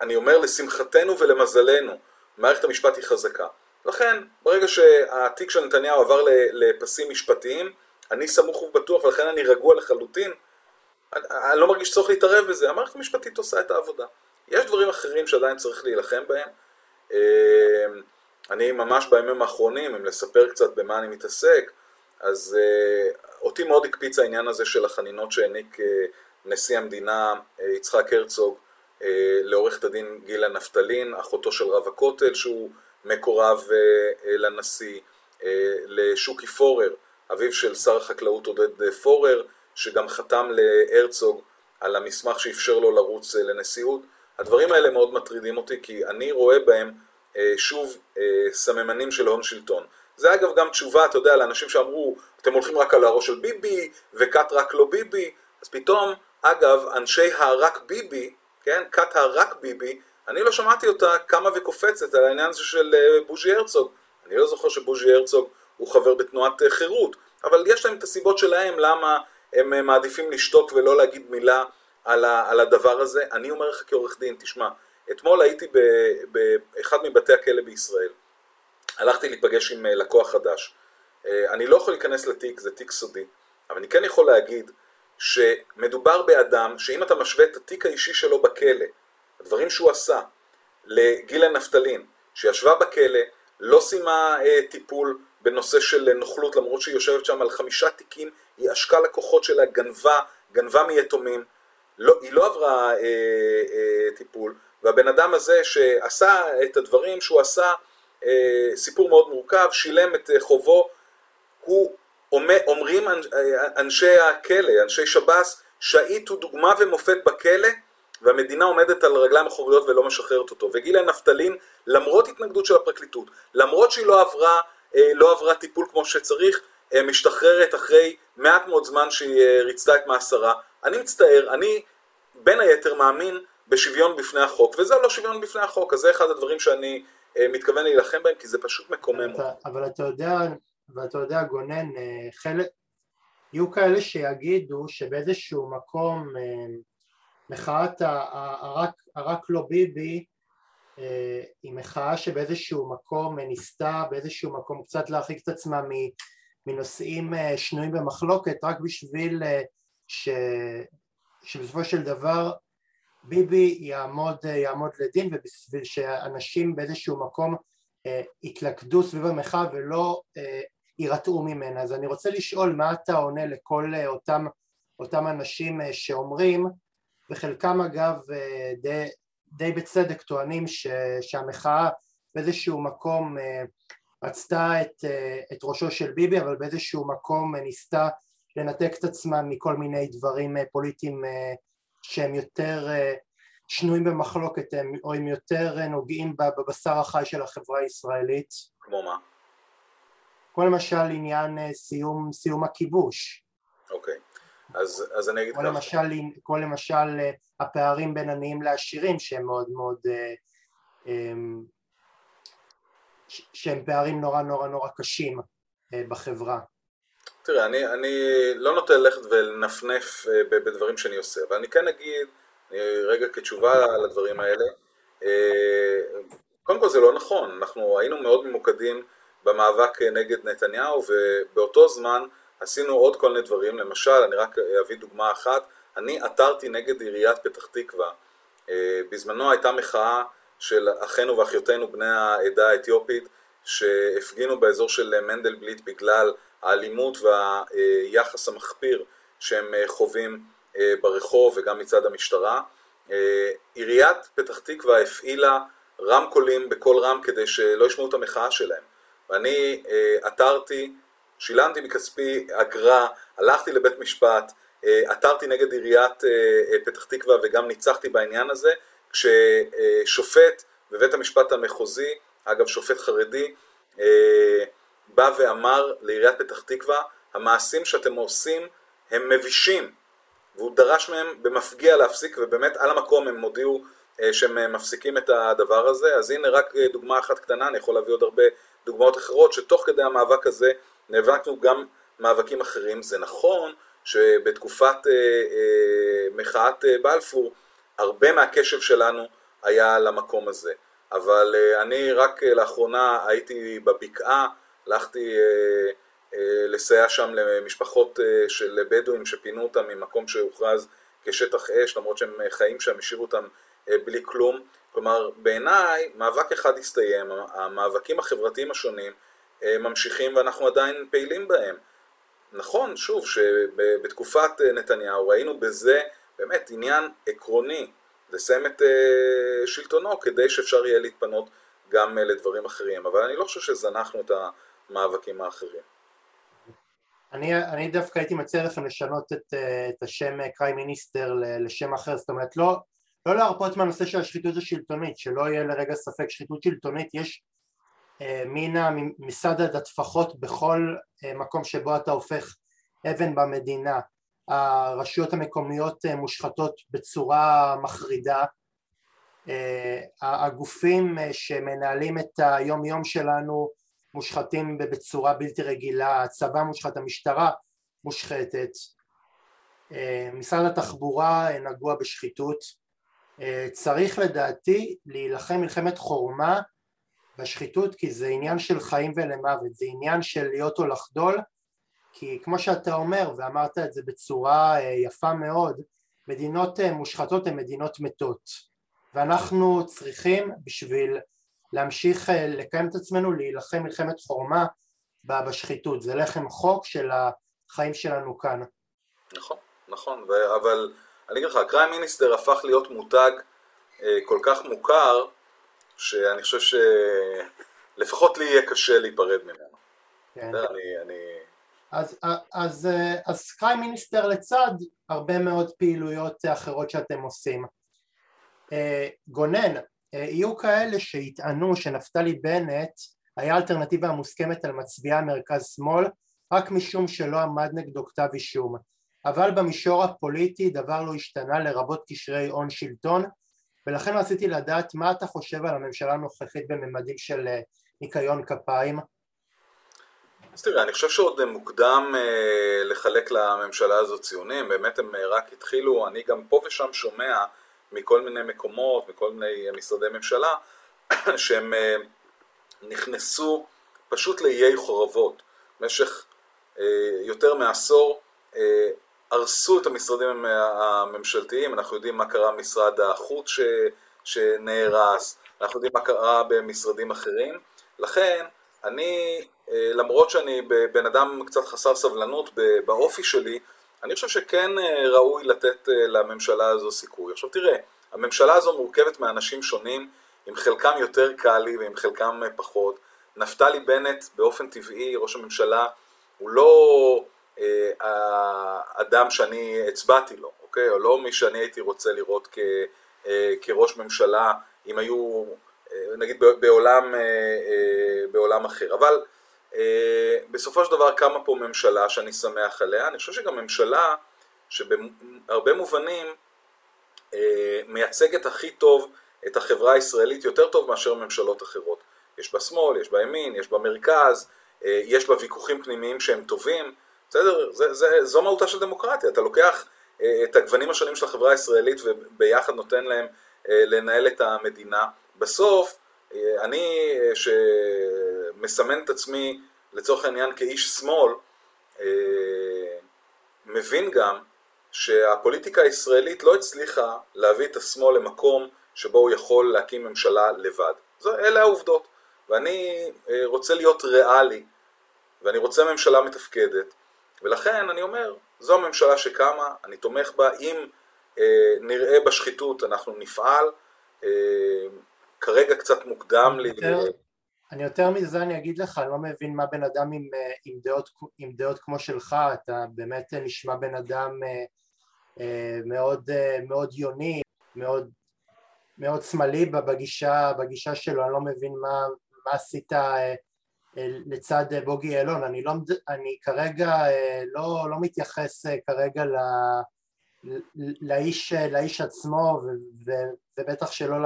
אני אומר לשמחתנו ולמזלנו, מערכת המשפט היא חזקה. לכן, ברגע שהתיק של נתניהו עבר לפסים משפטיים, אני סמוך ובטוח, ולכן אני רגוע לחלוטין. אני לא מרגיש צורך להתערב בזה, המערכת המשפטית עושה את העבודה. יש דברים אחרים שעדיין צריך להילחם בהם. אמ, אני ממש בימים האחרונים, אם לספר קצת במה אני מתעסק, אז אה, אותי מאוד הקפיץ העניין הזה של החנינות שהעניק אה, נשיא המדינה אה, יצחק הרצוג אה, לעורכת הדין גילה נפתלין, אחותו של רב הכותל שהוא מקורב אה, אה, לנשיא, לשוקי פורר, אביו של שר החקלאות עודד פורר, שגם חתם להרצוג על המסמך שאפשר לו לרוץ לנשיאות. הדברים האלה מאוד מטרידים אותי כי אני רואה בהם שוב סממנים של הון שלטון. זה אגב גם תשובה, אתה יודע, לאנשים שאמרו, אתם הולכים רק על הראש של ביבי, וכת רק לא ביבי, אז פתאום, אגב, אנשי הרק ביבי, כן, כת הרק ביבי, אני לא שמעתי אותה קמה וקופצת על העניין הזה של אה, בוז'י הרצוג. אני לא זוכר שבוז'י הרצוג הוא חבר בתנועת אה, חירות, אבל יש להם את הסיבות שלהם למה הם אה, מעדיפים לשתוק ולא להגיד מילה על, ה, על הדבר הזה. אני אומר לך כעורך דין, תשמע, אתמול הייתי באחד מבתי הכלא בישראל. הלכתי להיפגש עם לקוח חדש. אני לא יכול להיכנס לתיק, זה תיק סודי, אבל אני כן יכול להגיד שמדובר באדם שאם אתה משווה את התיק האישי שלו בכלא, הדברים שהוא עשה, לגילה נפתלין, שישבה בכלא, לא סיימה אה, טיפול בנושא של נוכלות, למרות שהיא יושבת שם על חמישה תיקים, היא עשקה לקוחות שלה, גנבה, גנבה מיתומים, לא, היא לא עברה אה, אה, טיפול, והבן אדם הזה שעשה את הדברים שהוא עשה, אה, סיפור מאוד מורכב, שילם את אה, חובו, הוא אומרים אנשי הכלא, אנשי שב"ס, שהיט הוא דוגמה ומופת בכלא והמדינה עומדת על רגליים אחוריות ולא משחררת אותו. וגילה נפתלין, למרות התנגדות של הפרקליטות, למרות שהיא לא עברה, אה, לא עברה טיפול כמו שצריך, אה, משתחררת אחרי מעט מאוד זמן שהיא אה, ריצתה את מאסרה. אני מצטער, אני בין היתר מאמין בשוויון בפני החוק, וזה לא שוויון בפני החוק, אז זה אחד הדברים שאני מתכוון להילחם בהם, כי זה פשוט מקומם. אבל אתה יודע, ואתה יודע, גונן, אה, חלק, יהיו כאלה שיגידו שבאיזשהו מקום מחאת הרק, הרק לא ביבי היא מחאה שבאיזשהו מקום ניסתה באיזשהו מקום קצת להרחיק את עצמה מנושאים שנויים במחלוקת רק בשביל ש... שבסופו של דבר ביבי יעמוד, יעמוד לדין ובשביל שאנשים באיזשהו מקום אה, יתלכדו סביב המחאה ולא אה, יירתעו ממנה. אז אני רוצה לשאול מה אתה עונה לכל אה, אותם, אותם אנשים אה, שאומרים, וחלקם אגב אה, די, די בצדק טוענים ש, שהמחאה באיזשהו מקום אה, רצתה את, אה, את ראשו של ביבי אבל באיזשהו מקום אה, ניסתה לנתק את עצמם מכל מיני דברים אה, פוליטיים אה, שהם יותר אה, שנויים במחלוקת או הם יותר נוגעים בבשר החי של החברה הישראלית. כמו מה? כמו למשל עניין סיום, סיום הכיבוש. אוקיי, אז, אז אני אגיד ככה. למשל, כמו למשל הפערים בין עניים לעשירים שהם מאוד מאוד שהם פערים נורא נורא נורא קשים בחברה. תראה, אני, אני לא נוטה ללכת ולנפנף אה, בדברים שאני עושה, אבל אני כן אגיד, רגע כתשובה לדברים האלה, אה, קודם כל זה לא נכון, אנחנו היינו מאוד ממוקדים במאבק נגד נתניהו ובאותו זמן עשינו עוד כל מיני דברים, למשל, אני רק אביא דוגמה אחת, אני עתרתי נגד עיריית פתח תקווה, אה, בזמנו הייתה מחאה של אחינו ואחיותינו בני העדה האתיופית שהפגינו באזור של מנדלבליט בגלל האלימות והיחס המחפיר שהם אה, חווים אה, ברחוב וגם מצד המשטרה. אה, עיריית פתח תקווה הפעילה רמקולים בכל רם כדי שלא ישמעו את המחאה שלהם. ואני עתרתי, שילמתי מכספי אגרה, הלכתי לבית משפט, עתרתי נגד עיריית פתח תקווה וגם ניצחתי בעניין הזה, כששופט בבית המשפט המחוזי, אגב שופט חרדי, בא ואמר לעיריית פתח תקווה, המעשים שאתם עושים הם מבישים, והוא דרש מהם במפגיע להפסיק, ובאמת על המקום הם הודיעו אה, שהם אה, מפסיקים את הדבר הזה, אז הנה רק אה, דוגמה אחת קטנה, אני יכול להביא עוד הרבה דוגמאות אחרות, שתוך כדי המאבק הזה נאבקנו גם מאבקים אחרים. זה נכון שבתקופת מחאת בלפור, הרבה מהקשב שלנו היה למקום הזה, אבל אני רק לאחרונה הייתי בבקעה, הלכתי אה, אה, לסייע שם למשפחות אה, של בדואים שפינו אותם ממקום שהוכרז כשטח אש, למרות שהם חיים שם, השאירו אותם בלי כלום. כלומר, בעיניי, מאבק אחד הסתיים, המאבקים החברתיים השונים ממשיכים ואנחנו עדיין פעילים בהם. נכון, שוב, שבתקופת נתניהו ראינו בזה באמת עניין עקרוני, לסיים את שלטונו כדי שאפשר יהיה להתפנות גם לדברים אחרים, אבל אני לא חושב שזנחנו את המאבקים האחרים. אני, אני דווקא הייתי מציע לכם לשנות את, את השם קריי מיניסטר לשם אחר, זאת אומרת לא, לא להרפות מהנושא של השחיתות השלטונית, שלא יהיה לרגע ספק, שחיתות שלטונית יש אה, מן מסד הטפחות בכל אה, מקום שבו אתה הופך אבן במדינה, הרשויות המקומיות אה, מושחתות בצורה מחרידה, אה, הגופים אה, שמנהלים את היום יום שלנו מושחתים בצורה בלתי רגילה, הצבא מושחת, המשטרה מושחתת, אה, משרד התחבורה נגוע בשחיתות, אה, צריך לדעתי להילחם מלחמת חורמה בשחיתות כי זה עניין של חיים ולמוות, זה עניין של להיות או לחדול כי כמו שאתה אומר ואמרת את זה בצורה אה, יפה מאוד, מדינות מושחתות הן מדינות מתות. ואנחנו צריכים בשביל להמשיך אה, לקיים את עצמנו, להילחם מלחמת חורמה בשחיתות, זה לחם חוק של החיים שלנו כאן. נכון, נכון, אבל אני אגיד לך, הקריים מיניסטר הפך להיות מותג אה, כל כך מוכר, שאני חושב שלפחות לי יהיה קשה להיפרד ממנו. כן. אני, אני... אז, אז, אה, אז קריים מיניסטר לצד הרבה מאוד פעילויות אחרות שאתם עושים. גונן, יהיו כאלה שיטענו שנפתלי בנט היה אלטרנטיבה המוסכמת על מצביעי המרכז שמאל רק משום שלא עמד נגדו כתב אישום. אבל במישור הפוליטי דבר לא השתנה לרבות קשרי הון שלטון ולכן רציתי לדעת מה אתה חושב על הממשלה הנוכחית בממדים של אה, ניקיון כפיים. אז תראה, אני חושב שעוד מוקדם אה, לחלק לממשלה הזאת ציונים, באמת הם אה, רק התחילו, אני גם פה ושם שומע מכל מיני מקומות, מכל מיני משרדי ממשלה, שהם אה, נכנסו פשוט לאיי חורבות. במשך יותר מעשור הרסו את המשרדים הממשלתיים, אנחנו יודעים מה קרה במשרד החוץ ש... שנהרס, אנחנו יודעים מה קרה במשרדים אחרים, לכן אני, אה, למרות שאני בן אדם קצת חסר סבלנות באופי שלי, אני חושב שכן אה, ראוי לתת אה, לממשלה הזו סיכוי. עכשיו תראה, הממשלה הזו מורכבת מאנשים שונים, עם חלקם יותר קל לי ועם חלקם פחות. נפתלי בנט באופן טבעי, ראש הממשלה, הוא לא אה, האדם שאני הצבעתי לו, אוקיי? או לא מי שאני הייתי רוצה לראות כ, אה, כראש ממשלה, אם היו נגיד בעולם, אה, אה, בעולם אחר. אבל אה, בסופו של דבר קמה פה ממשלה שאני שמח עליה, אני חושב שגם ממשלה שבהרבה מובנים מייצגת הכי טוב את החברה הישראלית יותר טוב מאשר ממשלות אחרות. יש בה שמאל, יש בה ימין, יש בה מרכז, יש בה ויכוחים פנימיים שהם טובים, בסדר? זה, זה, זו מהותה של דמוקרטיה, אתה לוקח את הגוונים השונים של החברה הישראלית וביחד נותן להם לנהל את המדינה. בסוף, אה, אני אה, שמסמן את עצמי לצורך העניין כאיש שמאל, אה, מבין גם שהפוליטיקה הישראלית לא הצליחה להביא את השמאל למקום שבו הוא יכול להקים ממשלה לבד. זו, אלה העובדות. ואני רוצה להיות ריאלי, ואני רוצה ממשלה מתפקדת, ולכן אני אומר, זו הממשלה שקמה, אני תומך בה, אם אה, נראה בשחיתות אנחנו נפעל, אה, כרגע קצת מוקדם לי. אני יותר מזה אני אגיד לך, אני לא מבין מה בן אדם עם, אה, עם, דעות, עם דעות כמו שלך, אתה באמת נשמע בן אדם אה, אה, מאוד, מאוד יוני, מאוד, מאוד שמאלי בגישה, בגישה שלו, אני לא מבין מה, מה עשית לצד בוגי יעלון, אני, לא, אני כרגע לא, לא מתייחס כרגע ל, לאיש, לאיש עצמו ובטח שלא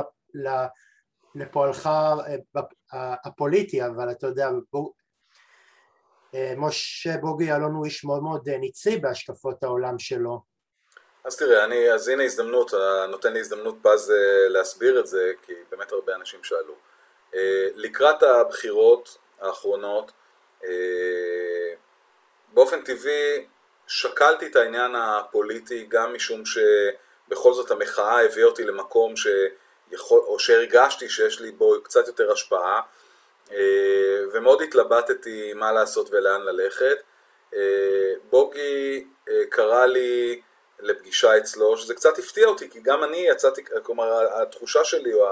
לפועלך אה, הפוליטי, אבל אתה יודע, אה, משה בוגי יעלון הוא איש מאוד מאוד אה, ניצי בהשקפות העולם שלו. אז תראה, אני, אז הנה הזדמנות, נותן לי הזדמנות פז להסביר את זה, כי באמת הרבה אנשים שאלו. לקראת הבחירות האחרונות, באופן טבעי שקלתי את העניין הפוליטי גם משום שבכל זאת המחאה הביאה אותי למקום ש... יכול, או שהרגשתי שיש לי בו קצת יותר השפעה, אה, ומאוד התלבטתי מה לעשות ולאן ללכת. אה, בוגי אה, קרא לי לפגישה אצלו, שזה קצת הפתיע אותי, כי גם אני יצאתי, כלומר התחושה שלי או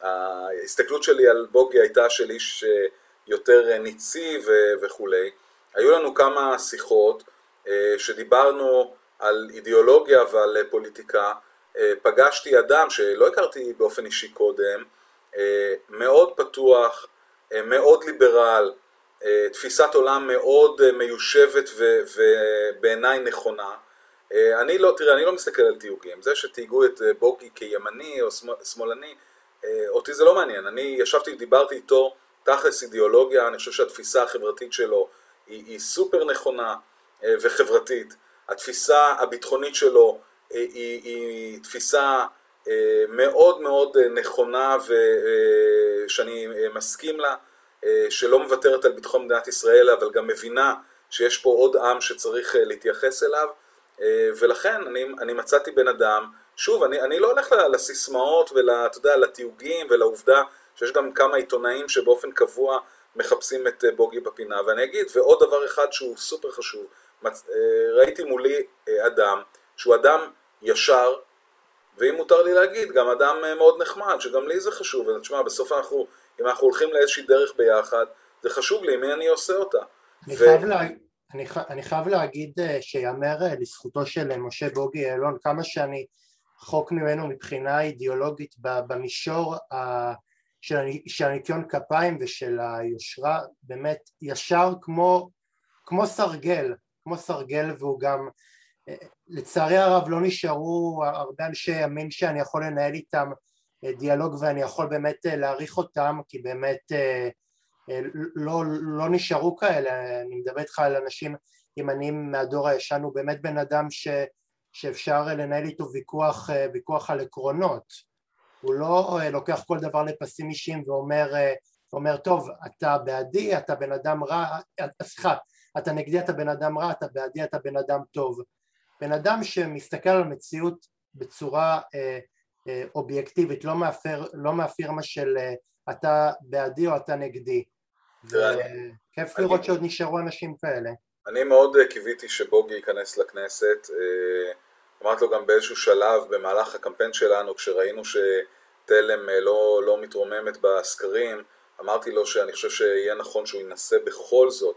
ההסתכלות שלי על בוגי הייתה של איש יותר ניצי וכולי. היו לנו כמה שיחות שדיברנו על אידיאולוגיה ועל פוליטיקה, פגשתי אדם שלא הכרתי באופן אישי קודם, אה, מאוד פתוח, אה, מאוד ליברל, תפיסת עולם מאוד מיושבת ובעיניי נכונה. אני לא, תראה, אני לא מסתכל על תיוגים. זה שתהיגו את בוגי כימני או שמאלני, אותי זה לא מעניין. אני ישבתי ודיברתי איתו תכלס אידיאולוגיה, אני חושב שהתפיסה החברתית שלו היא, היא סופר נכונה וחברתית. התפיסה הביטחונית שלו היא, היא תפיסה אה, מאוד מאוד אה, נכונה ושאני אה, מסכים לה, שלא מוותרת על ביטחון מדינת ישראל, אבל גם מבינה שיש פה עוד עם שצריך להתייחס אליו, ולכן אני, אני מצאתי בן אדם, שוב, אני, אני לא הולך לסיסמאות ולתיוגים ולעובדה שיש גם כמה עיתונאים שבאופן קבוע מחפשים את בוגי בפינה, ואני אגיד, ועוד דבר אחד שהוא סופר חשוב, ראיתי מולי אדם שהוא אדם ישר, ואם מותר לי להגיד, גם אדם אה, מאוד נחמד, שגם לי זה חשוב, ותשמע, בסוף אנחנו, אם אנחנו הולכים לאיזושהי דרך ביחד, זה חשוב לי, מי אני עושה אותה. אני, ו... חייב, לה... אני, ח... אני חייב להגיד אה, שיאמר אה, לזכותו של משה בוגי יעלון, כמה שאני רחוק ממנו מבחינה אידיאולוגית במישור ה... של הניקיון כפיים ושל היושרה, באמת ישר כמו, כמו סרגל, כמו סרגל והוא גם לצערי הרב לא נשארו הרבה אנשי ימין שאני יכול לנהל איתם דיאלוג ואני יכול באמת להעריך אותם כי באמת לא, לא נשארו כאלה, אני מדבר איתך על אנשים ימניים מהדור הישן, הוא באמת בן אדם ש, שאפשר לנהל איתו ויכוח, ויכוח על עקרונות, הוא לא לוקח כל דבר לפסים אישיים ואומר, אומר טוב אתה בעדי, אתה בן אדם רע, סליחה, אתה נגדי אתה בן אדם רע, אתה בעדי אתה בן אדם טוב, בן אדם שמסתכל על המציאות בצורה אה, אה, אובייקטיבית, לא, מהפר, לא מהפירמה של אה, אתה בעדי או אתה נגדי. וכיף לראות שעוד נשארו אנשים כאלה. אני מאוד קיוויתי שבוגי ייכנס לכנסת. אמרתי לו גם באיזשהו שלב במהלך הקמפיין שלנו, כשראינו שתלם לא, לא מתרוממת בסקרים, אמרתי לו שאני חושב שיהיה נכון שהוא ינסה בכל זאת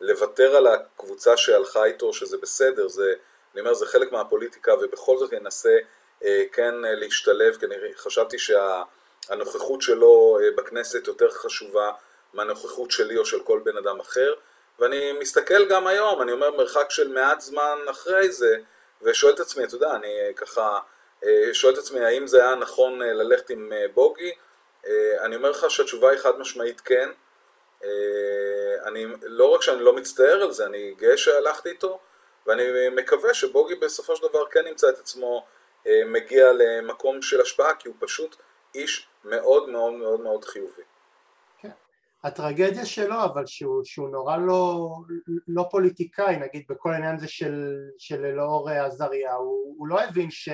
לוותר על הקבוצה שהלכה איתו, שזה בסדר, זה, אני אומר, זה חלק מהפוליטיקה, ובכל זאת ינסה אה, כן אה, להשתלב, כי אני חשבתי שהנוכחות שלו אה, בכנסת יותר חשובה מהנוכחות שלי או של כל בן אדם אחר, ואני מסתכל גם היום, אני אומר מרחק של מעט זמן אחרי זה, ושואל את עצמי, אתה יודע, אני ככה שואל את עצמי האם זה היה נכון ללכת עם בוגי, אני אומר לך שהתשובה היא חד משמעית כן, אני, לא רק שאני לא מצטער על זה, אני גאה שהלכתי איתו, ואני מקווה שבוגי בסופו של דבר כן ימצא את עצמו אה, מגיע למקום של השפעה, כי הוא פשוט איש מאוד מאוד מאוד מאוד חיובי. כן. הטרגדיה שלו, אבל שהוא, שהוא נורא לא, לא פוליטיקאי, נגיד בכל העניין הזה של, של אלאור עזריה, הוא, הוא לא הבין ש,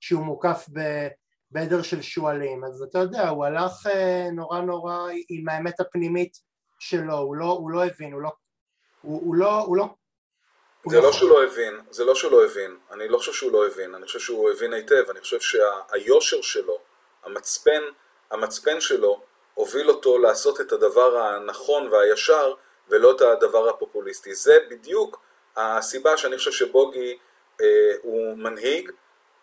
שהוא מוקף ב, בעדר של שועלים, אז אתה יודע, הוא הלך אה, נורא נורא עם האמת הפנימית שלו, הוא לא, הוא לא הבין, הוא לא, הוא, הוא לא, הוא לא זה לא שהוא לא הבין, זה לא שהוא לא הבין, אני לא חושב שהוא לא הבין, אני חושב שהוא הבין היטב, אני חושב שהיושר שלו, המצפן, המצפן שלו, הוביל אותו לעשות את הדבר הנכון והישר ולא את הדבר הפופוליסטי. זה בדיוק הסיבה שאני חושב שבוגי אה, הוא מנהיג,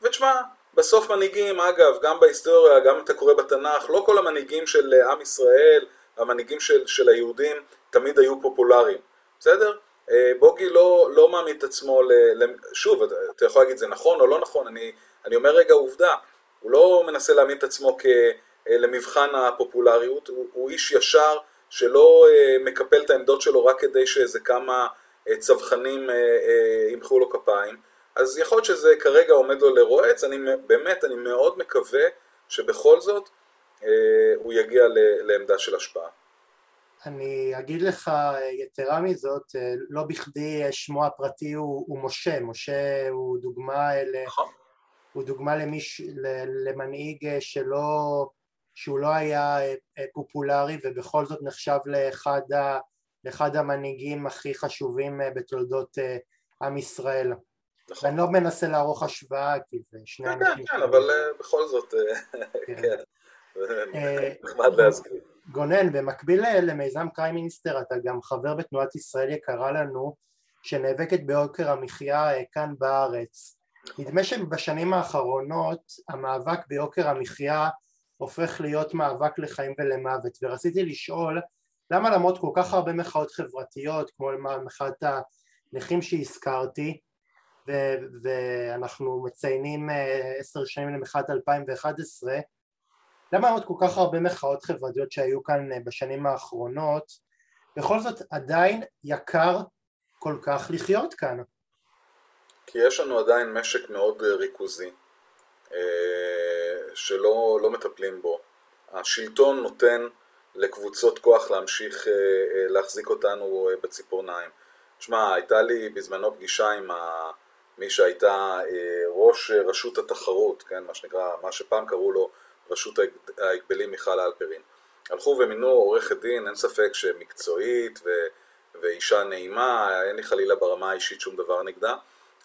ותשמע, בסוף מנהיגים, אגב, גם בהיסטוריה, גם אם אתה קורא בתנ"ך, לא כל המנהיגים של עם ישראל, המנהיגים של, של היהודים, תמיד היו פופולריים, בסדר? אה, בוגי לא, לא מעמיד את עצמו, ל, ל, שוב, אתה יכול להגיד זה נכון או לא נכון, אני, אני אומר רגע עובדה, הוא לא מנסה להעמיד את עצמו כ, אה, למבחן הפופולריות, הוא, הוא איש ישר שלא אה, מקפל את העמדות שלו רק כדי שאיזה כמה צווחנים ימחאו לו כפיים, אז יכול להיות שזה כרגע עומד לו לרועץ, אני באמת, אני מאוד מקווה שבכל זאת הוא יגיע לעמדה של השפעה. אני אגיד לך יתרה מזאת, לא בכדי שמו הפרטי הוא, הוא משה, משה הוא דוגמה, נכון. הוא דוגמה למיש, למנהיג שלא, שהוא לא היה פופולרי ובכל זאת נחשב לאחד, ה, לאחד המנהיגים הכי חשובים בתולדות עם ישראל. נכון. אני לא מנסה לערוך השוואה כי זה שני כן, אנשים... כן, כן, אבל בכל זאת, כן, כן. נחמד להזכיר. גונן, במקביל למיזם קריים מיניסטר אתה גם חבר בתנועת ישראל יקרה לנו שנאבקת ביוקר המחיה אה, כאן בארץ. נדמה שבשנים האחרונות המאבק ביוקר המחיה הופך להיות מאבק לחיים ולמוות ורציתי לשאול למה למרות כל כך הרבה מחאות חברתיות כמו מחאת הנכים שהזכרתי ואנחנו מציינים אה, עשר שנים למחאת 2011 למה עוד כל כך הרבה מחאות חברתיות שהיו כאן אה, בשנים האחרונות, בכל זאת עדיין יקר כל כך לחיות כאן? כי יש לנו עדיין משק מאוד אה, ריכוזי, אה, שלא לא מטפלים בו. השלטון נותן לקבוצות כוח להמשיך להחזיק אותנו בציפורניים. שמע, הייתה לי בזמנו פגישה עם מי שהייתה ראש רשות התחרות, כן, מה שנקרא, מה שפעם קראו לו רשות ההגבלים מיכל אלפרין. הלכו ומינו עורכת דין, אין ספק שמקצועית ו... ואישה נעימה, אין לי חלילה ברמה האישית שום דבר נגדה,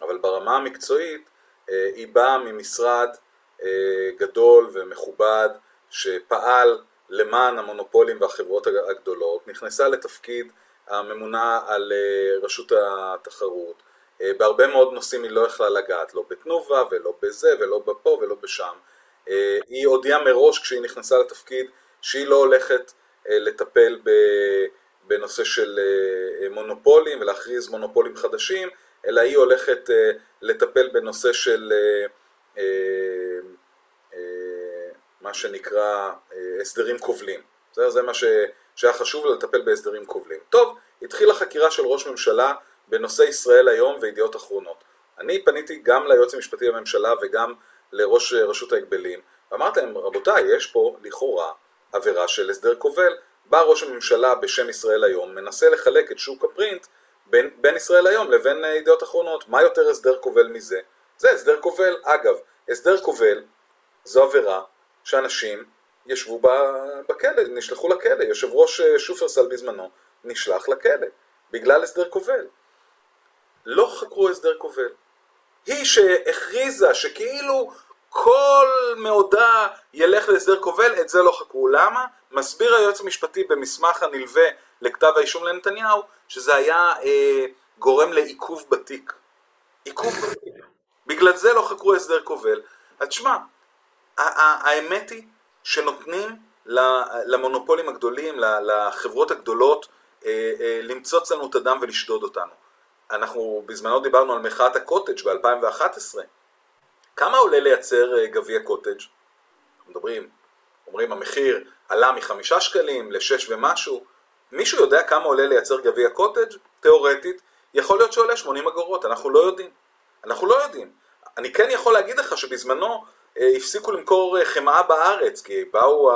אבל ברמה המקצועית אה, היא באה ממשרד אה, גדול ומכובד שפעל למען המונופולים והחברות הגדולות, נכנסה לתפקיד הממונה על אה, רשות התחרות, בהרבה מאוד נושאים היא לא יכלה לגעת, לא בתנובה ולא בזה ולא בפה ולא בשם, היא הודיעה מראש כשהיא נכנסה לתפקיד שהיא לא הולכת אה, לטפל בנושא של אה, מונופולים ולהכריז מונופולים חדשים, אלא היא הולכת לטפל בנושא של מה שנקרא הסדרים כובלים. זה, זה מה שהיה חשוב לו לטפל בהסדרים כובלים. טוב, התחילה חקירה של ראש ממשלה בנושא ישראל היום וידיעות אחרונות. אני פניתי גם ליועץ המשפטי לממשלה וגם לראש רשות ההגבלים, ואמרתי להם, רבותיי, יש פה לכאורה עבירה של הסדר כובל. בא ראש הממשלה בשם ישראל היום, מנסה לחלק את שוק הפרינט בין, בין ישראל היום לבין ידיעות אחרונות. מה יותר הסדר כובל מזה? זה הסדר כובל. אגב, הסדר כובל זו עבירה שאנשים ישבו בכלא, נשלחו לכלא. יושב ראש שופרסל בזמנו נשלח לכלא בגלל הסדר כובל. לא חקרו הסדר כובל. היא שהכריזה שכאילו כל מאודה ילך להסדר כובל, את זה לא חקרו. למה? מסביר היועץ המשפטי במסמך הנלווה לכתב האישום לנתניהו, שזה היה אה, גורם לעיכוב בתיק. עיכוב בתיק. בגלל זה לא חקרו הסדר כובל. אז תשמע, האמת היא שנותנים למונופולים הגדולים, לחברות הגדולות, אה, אה, למצוץ לנו את הדם ולשדוד אותנו. אנחנו בזמנו דיברנו על מחאת הקוטג' ב-2011. כמה עולה לייצר אה, גביע קוטג'? מדברים, אומרים המחיר עלה מחמישה שקלים לשש ומשהו. מישהו יודע כמה עולה לייצר גביע קוטג'? תיאורטית, יכול להיות שעולה 80 אגורות, אנחנו לא יודעים. אנחנו לא יודעים. אני כן יכול להגיד לך שבזמנו אה, הפסיקו למכור אה, חמאה בארץ, כי באו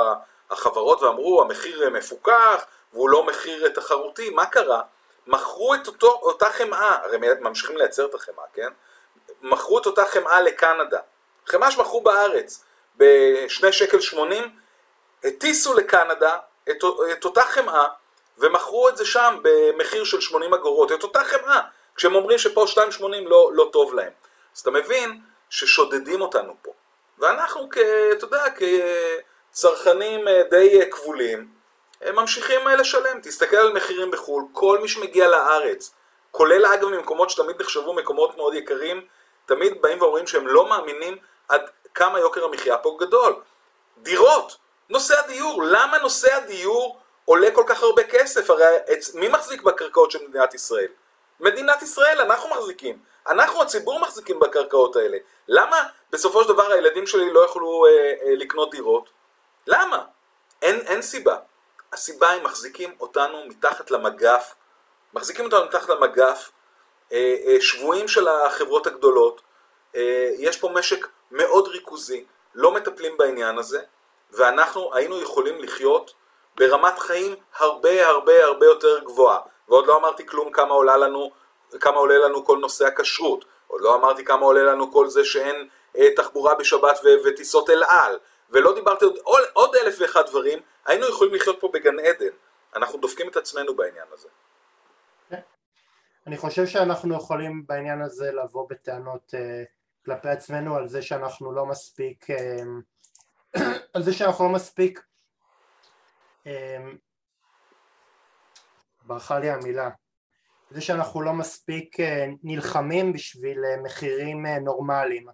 החברות ואמרו המחיר מפוקח והוא לא מחיר תחרותי, מה קרה? מכרו את אותו, אותה חמאה, הרי ממשיכים לייצר את החמאה, כן? מכרו את אותה חמאה לקנדה. חמאה שמכרו בארץ בשני שקל שמונים, הטיסו לקנדה את, את אותה חמאה ומכרו את זה שם במחיר של 80 אגורות, את אותה חמאה, כשהם אומרים שפה 2.80 לא, לא טוב להם. אז אתה מבין ששודדים אותנו פה. ואנחנו, כ, אתה יודע, כצרכנים אה, די אה, כבולים, הם ממשיכים אה, לשלם. תסתכל על מחירים בחו"ל, כל מי שמגיע לארץ, כולל אגב ממקומות שתמיד נחשבו מקומות מאוד יקרים, תמיד באים ואומרים שהם לא מאמינים עד כמה יוקר המחיה פה גדול. דירות, נושא הדיור, למה נושא הדיור עולה כל כך הרבה כסף? הרי מי מחזיק בקרקעות של מדינת ישראל? מדינת ישראל, אנחנו מחזיקים. אנחנו הציבור מחזיקים בקרקעות האלה. למה בסופו של דבר הילדים שלי לא יכלו אה, אה, לקנות דירות? למה? אין, אין סיבה. הסיבה היא מחזיקים אותנו מתחת למגף, מחזיקים אותנו מתחת למגף, אה, אה, שבויים של החברות הגדולות, אה, יש פה משק מאוד ריכוזי, לא מטפלים בעניין הזה, ואנחנו היינו יכולים לחיות ברמת חיים הרבה הרבה הרבה יותר גבוהה. ועוד לא אמרתי כלום כמה עולה לנו, כמה עולה לנו כל נושא הכשרות, עוד לא אמרתי כמה עולה לנו כל זה שאין תחבורה בשבת וטיסות אל על, ולא דיברתי עוד, עוד אלף ואחד דברים, היינו יכולים לחיות פה בגן עדן. אנחנו דופקים את עצמנו בעניין הזה. אני חושב שאנחנו יכולים בעניין הזה לבוא בטענות uh, כלפי עצמנו על זה שאנחנו לא מספיק, uh, על זה שאנחנו לא מספיק, uh, ברכה לי המילה, זה שאנחנו לא מספיק uh, נלחמים בשביל uh, מחירים uh, נורמליים.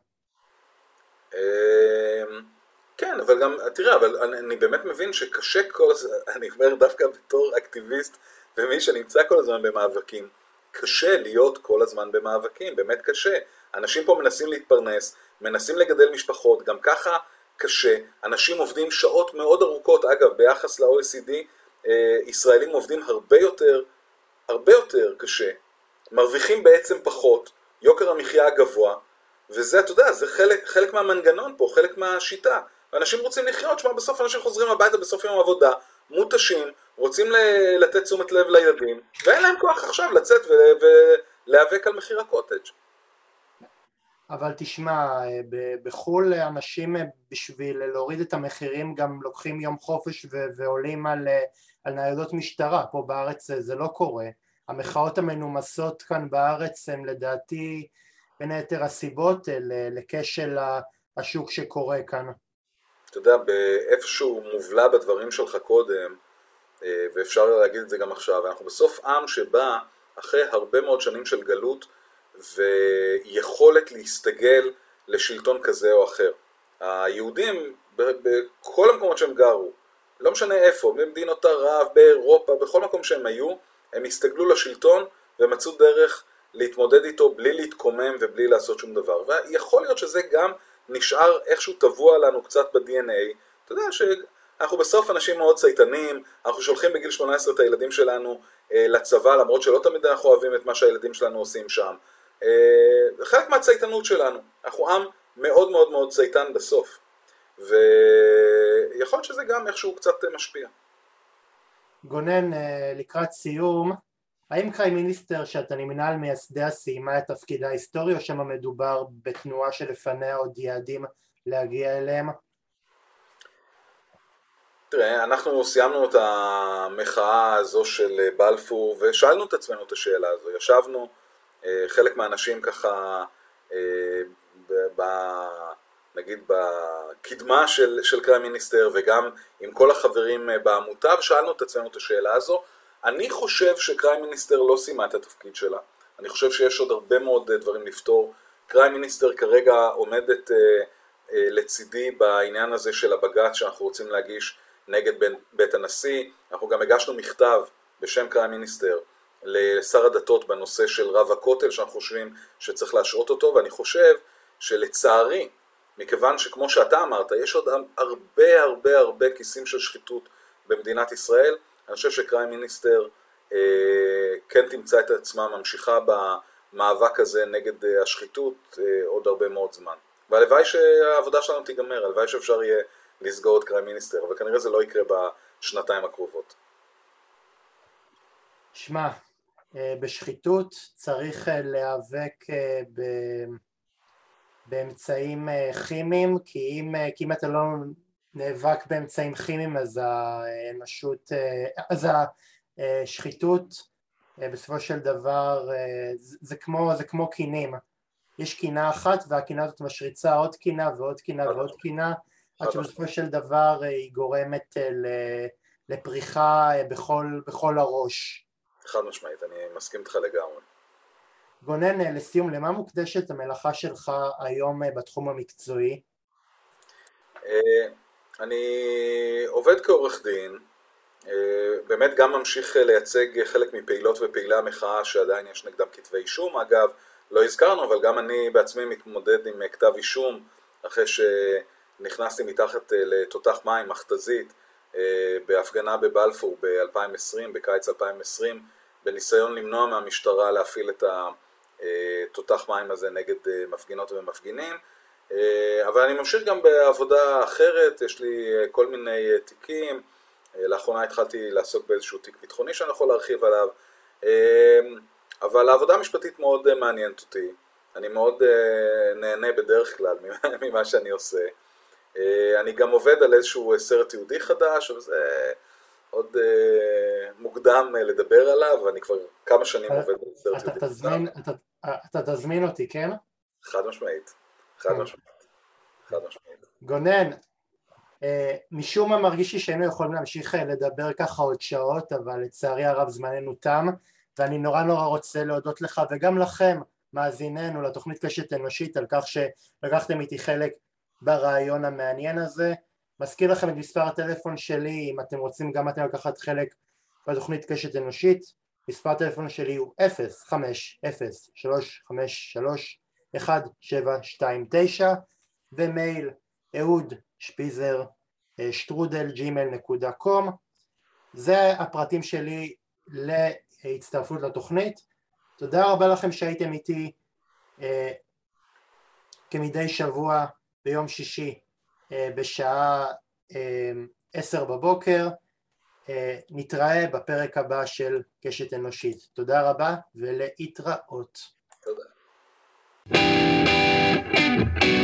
כן, אבל גם, תראה, אבל אני, אני באמת מבין שקשה כל הזמן, אני אומר דווקא בתור אקטיביסט ומי שנמצא כל הזמן במאבקים, קשה להיות כל הזמן במאבקים, באמת קשה. אנשים פה מנסים להתפרנס, מנסים לגדל משפחות, גם ככה קשה. אנשים עובדים שעות מאוד ארוכות, אגב, ביחס ל-OECD, אה, ישראלים עובדים הרבה יותר, הרבה יותר קשה, מרוויחים בעצם פחות, יוקר המחיה הגבוה, וזה, אתה יודע, זה חלק, חלק מהמנגנון פה, חלק מהשיטה. ואנשים רוצים לחיות, שמע, בסוף אנשים חוזרים הביתה בסוף יום עבודה, מותשים, רוצים לתת תשומת לב לילדים, ואין להם כוח עכשיו לצאת ולהיאבק על מחיר הקוטג'. אבל תשמע, בחו"ל אנשים בשביל להוריד את המחירים גם לוקחים יום חופש ועולים על, על ניידות משטרה, פה בארץ זה לא קורה. המחאות המנומסות כאן בארץ הן לדעתי בין היתר הסיבות לכשל השוק שקורה כאן. אתה יודע, באיפשהו מובלע בדברים שלך קודם, אה, ואפשר להגיד את זה גם עכשיו, אנחנו בסוף עם שבא אחרי הרבה מאוד שנים של גלות ויכולת להסתגל לשלטון כזה או אחר. היהודים בכל המקומות שהם גרו, לא משנה איפה, במדינות ערב, באירופה, בכל מקום שהם היו, הם הסתגלו לשלטון ומצאו דרך להתמודד איתו בלי להתקומם ובלי לעשות שום דבר. ויכול להיות שזה גם נשאר איכשהו טבוע לנו קצת ב-DNA. אתה יודע אנחנו בסוף אנשים מאוד צייתנים, אנחנו שולחים בגיל 18 את הילדים שלנו אה, לצבא, למרות שלא תמיד אנחנו אוהבים את מה שהילדים שלנו עושים שם. אה, חלק מהצייתנות שלנו, אנחנו עם מאוד מאוד מאוד צייתן בסוף, ויכול להיות שזה גם איכשהו קצת משפיע. גונן, אה, לקראת סיום, האם קריים מיניסטר שאתה נמנה על מייסדיה סיימה את תפקידה ההיסטורי או שמא מדובר בתנועה שלפניה עוד יעדים להגיע אליהם? תראה, אנחנו סיימנו את המחאה הזו של בלפור ושאלנו את עצמנו את השאלה הזו. ישבנו, אה, חלק מהאנשים ככה, אה, ב, נגיד בקדמה של, של קריים מיניסטר וגם עם כל החברים אה, בעמותה, ושאלנו את עצמנו את השאלה הזו. אני חושב שקריים מיניסטר לא סיימה את התפקיד שלה. אני חושב שיש עוד הרבה מאוד דברים לפתור. קריים מיניסטר כרגע עומדת לצידי בעניין הזה של הבג"ץ שאנחנו רוצים להגיש נגד בית הנשיא, אנחנו גם הגשנו מכתב בשם קריים מיניסטר לשר הדתות בנושא של רב הכותל, שאנחנו חושבים שצריך להשעות אותו, ואני חושב שלצערי, מכיוון שכמו שאתה אמרת, יש עוד הרבה הרבה הרבה כיסים של שחיתות במדינת ישראל, אני חושב שקריים מיניסטר אה, כן תמצא את עצמה ממשיכה במאבק הזה נגד אה, השחיתות אה, עוד הרבה מאוד זמן. והלוואי שהעבודה שלנו תיגמר, הלוואי שאפשר יהיה לסגור את קריים מיניסטר, אבל כנראה זה לא יקרה בשנתיים הקרובות. שמע, אה, בשחיתות צריך אה, להיאבק אה, באמצעים כימיים, כי אם, כי אם אתה לא נאבק באמצעים כימיים אז האנושות, אז השחיתות בסופו של דבר זה כמו, זה כמו קינים, יש קינה אחת והקינה הזאת משריצה עוד קינה ועוד קינה ועוד קינה עד שבסופו של דבר היא גורמת לפריחה בכל, בכל הראש. חד משמעית, אני מסכים איתך לגמרי. גונן, לסיום, למה מוקדשת המלאכה שלך היום אה, בתחום המקצועי? אה, אני עובד כעורך דין, אה, באמת גם ממשיך לייצג חלק מפעילות ופעילי המחאה שעדיין יש נגדם כתבי אישום, אגב, לא הזכרנו, אבל גם אני בעצמי מתמודד עם כתב אישום אחרי שנכנסתי מתחת לתותח מים, מכתזית, בהפגנה בבלפור ב-2020, בקיץ 2020, בניסיון למנוע מהמשטרה להפעיל את התותח מים הזה נגד אה, מפגינות ומפגינים. אה, אבל אני ממשיך גם בעבודה אחרת, יש לי אה, כל מיני תיקים, לאחרונה התחלתי לעסוק באיזשהו תיק ביטחוני שאני יכול להרחיב עליו, אבל העבודה המשפטית מאוד מעניינת אותי, אני מאוד נהנה בדרך כלל ממה שאני עושה. אני גם עובד על איזשהו סרט יהודי חדש, אבל זה עוד מוקדם לדבר עליו, ואני כבר כמה שנים עובד על סרט תזמין, אתה, אתה תזמין אותי, כן? חד משמעית, חד כן. משמעית, חד משמעית. גונן, uh, משום מה מרגיש לי שהיינו יכולים להמשיך לדבר ככה עוד שעות, אבל לצערי הרב זמננו תם, ואני נורא נורא רוצה להודות לך וגם לכם, מאזיננו לתוכנית קשת אנושית, על כך שלקחתם איתי חלק ברעיון המעניין הזה. מזכיר לכם את מספר הטלפון שלי אם אתם רוצים גם אתם לקחת חלק בתוכנית קשת אנושית מספר הטלפון שלי הוא 050-353-1729 ומייל אהוד שפיזר שטרודל ג'ימל נקודה קום זה הפרטים שלי להצטרפות לתוכנית תודה רבה לכם שהייתם איתי אה, כמדי שבוע ביום שישי אה, בשעה אה, עשר בבוקר. אה, נתראה בפרק הבא של קשת אנושית. תודה רבה ולהתראות. thank you.